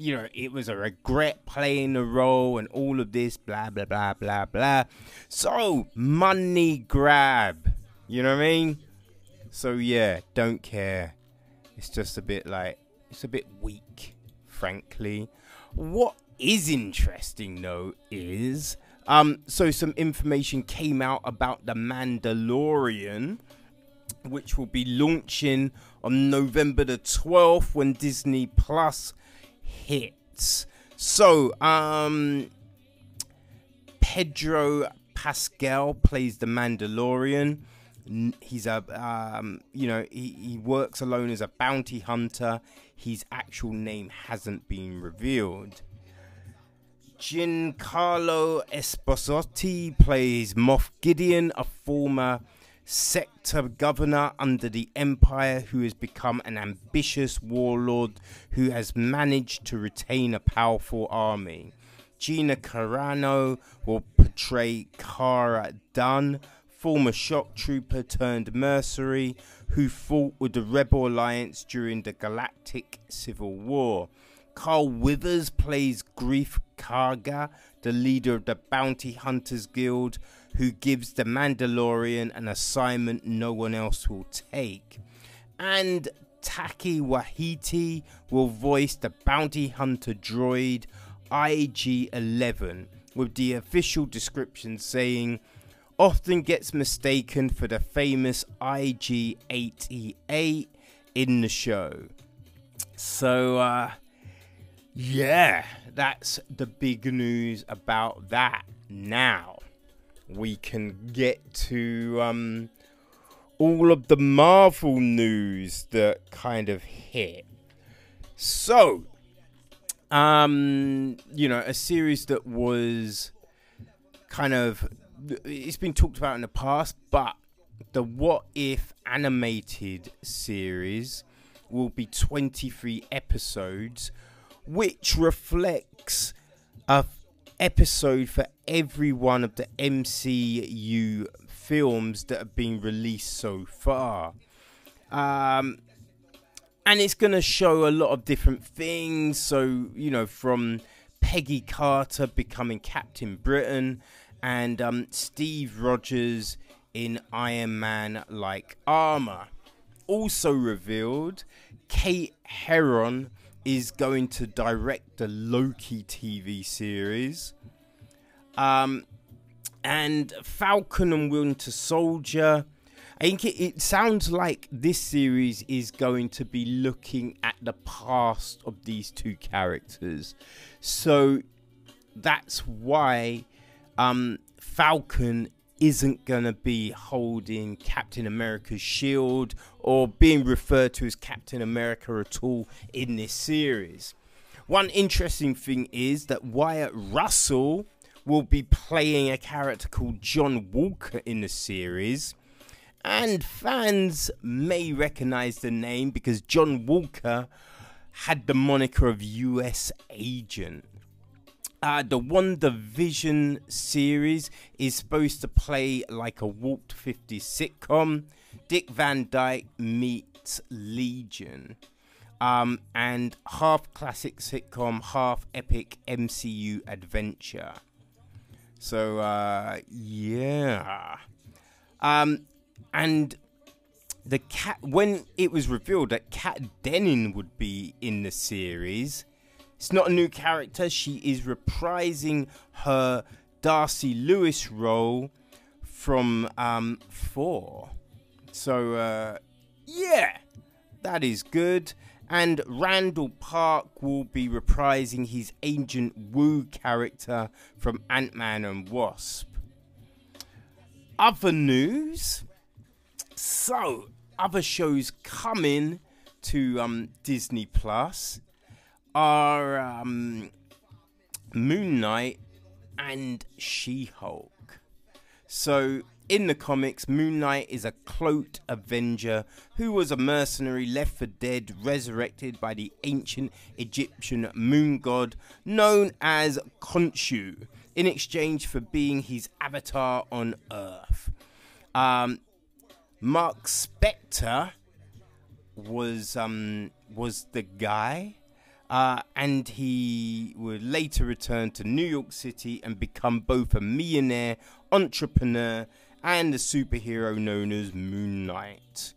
Speaker 1: you know, it was a regret playing the role and all of this, blah, blah, blah, blah, blah. So, money grab. You know what I mean? So, yeah, don't care. It's just a bit like, it's a bit weak, frankly. What is interesting, though, is. Um, so some information came out about the Mandalorian, which will be launching on November the 12th when Disney Plus hits. So, um, Pedro Pascal plays the Mandalorian. He's a, um, you know, he, he works alone as a bounty hunter. His actual name hasn't been revealed. Giancarlo Esposito plays Moff Gideon, a former sector governor under the empire who has become an ambitious warlord who has managed to retain a powerful army. Gina Carano will portray Cara Dune, former shock trooper turned mercenary who fought with the Rebel Alliance during the Galactic Civil War. Carl Weathers plays Greef Karga, the leader of the Bounty Hunters Guild, who gives the Mandalorian an assignment no one else will take. And Taika Waititi will voice the bounty hunter droid IG 11, with the official description saying, often gets mistaken for the famous IG 88 in the show. So, uh, yeah, that's the big news about that. Now, we can get to um, all of the Marvel news that kind of hit. So, um, you know, a series that was kind of it's been talked about in the past, but the What If animated series will be 23 episodes, which reflects a episode for every one of the MCU films that have been released so far. Um, and it's going to show a lot of different things. So, you know, from Peggy Carter becoming Captain Britain and um, Steve Rogers in Iron Man like armor. Also revealed, Kate Herron is going to direct the Loki TV series. Um, and Falcon and Winter Soldier. I think it, it, sounds like this series is going to be looking at the past of these two characters. So that's why um, Falcon isn't going to be holding Captain America's shield or being referred to as Captain America at all in this series. One interesting thing is that Wyatt Russell will be playing a character called John Walker in the series. And fans may recognize the name because John Walker had the moniker of US Agent. Uh, the WandaVision series is supposed to play like a Walt 50 sitcom. Dick Van Dyke meets Legion. Um, and half classic sitcom, half epic MCU adventure. So, uh, yeah. Um, and the cat, when it was revealed that Kat Denning would be in the series, it's not a new character. She is reprising her Darcy Lewis role from um, Thor. So, uh, yeah, that is good. And Randall Park will be reprising his Agent Woo character from Ant Man and Wasp. Other news. So, other shows coming to um, Disney Plus are um, Moon Knight and She Hulk. So, in the comics, Moon Knight is a cloaked Avenger who was a mercenary left for dead, resurrected by the ancient Egyptian moon god known as Khonshu in exchange for being his avatar on Earth. Um, Mark Spector was um, was the guy uh, and he would later return to New York City and become both a millionaire, entrepreneur, and a superhero known as Moon Knight,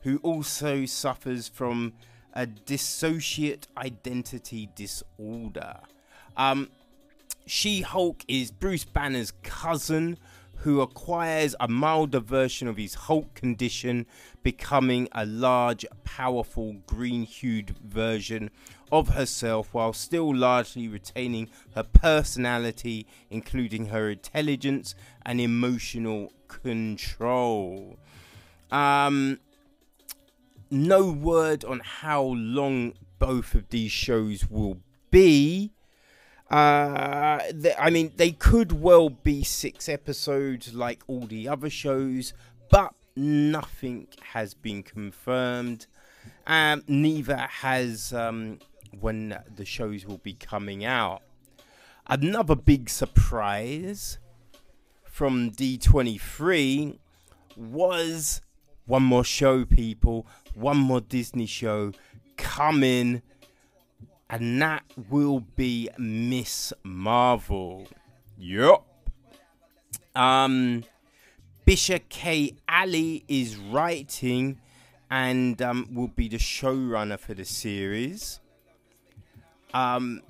Speaker 1: who also suffers from a dissociate identity disorder. Um, she Hulk is Bruce Banner's cousin who acquires a milder version of his Hulk condition, becoming a large, powerful, green hued version of herself while still largely retaining her personality, including her intelligence and emotional control. Um, no word on how long both of these shows will be. Uh, I mean, they could well be six episodes like all the other shows, but nothing has been confirmed. Um, neither has um, when the shows will be coming out. Another big surprise from D23 was one more show, people, one more Disney show coming, and that will be Miss Marvel. Yup. Um, Bisha K. Ali is writing and um, will be the showrunner for the series. Um,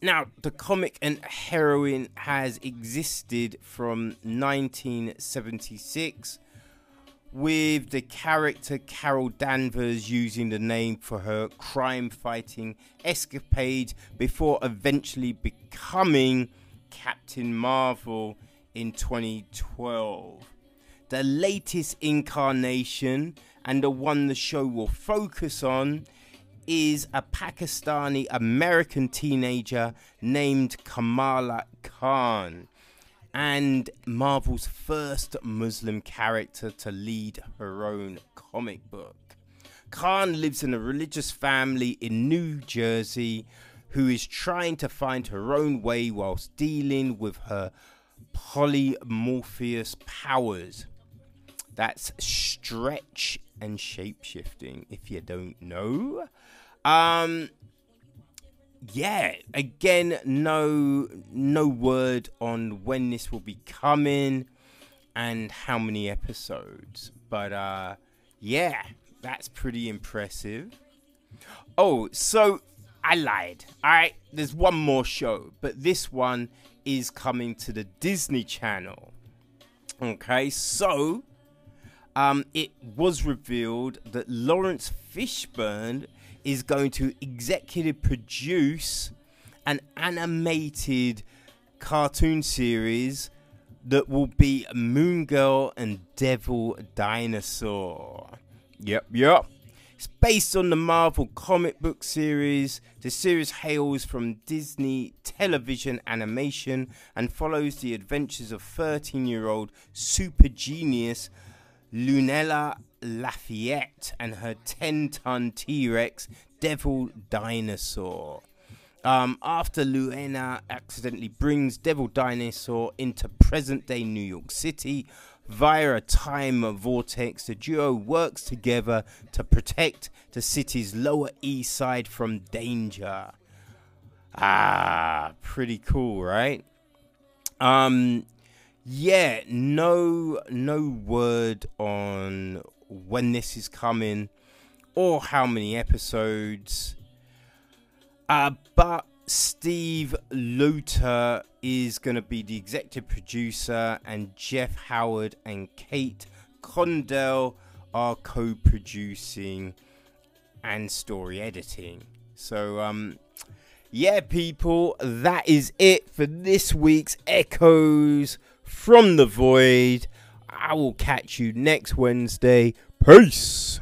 Speaker 1: now, the comic and heroine has existed from 1976 with the character Carol Danvers using the name for her crime fighting escapade before eventually becoming Captain Marvel in 2012. The latest incarnation and the one the show will focus on is a Pakistani American teenager named Kamala Khan and Marvel's first Muslim character to lead her own comic book. Khan lives in a religious family in New Jersey who is trying to find her own way whilst dealing with her polymorphous powers. That's stretch and shapeshifting, if you don't know. Um, yeah, again, no no word on when this will be coming and how many episodes. But uh yeah, that's pretty impressive. Oh, so I lied. Alright, there's one more show, but this one is coming to the Disney Channel. Okay, so um it was revealed that Laurence Fishburne is going to executive produce an animated cartoon series that will be Moon Girl and Devil Dinosaur. Yep, yep. It's based on the Marvel comic book series. The series hails from Disney television animation and follows the adventures of 13 year old super genius Lunella Lafayette and her 10 ton T Rex Devil Dinosaur. Um, after Luena accidentally brings Devil Dinosaur into present day New York City via a time vortex, the duo works together to protect the city's Lower East Side from danger. Ah, pretty cool, right? Um, yeah, no, no word on when this is coming or how many episodes. Uh, but Steve Loter is going to be the executive producer, and Jeff Howard and Kate Kondell are co producing and story editing. So, um, yeah, people, that is it for this week's Echoes from the Void. I will catch you next Wednesday. Peace.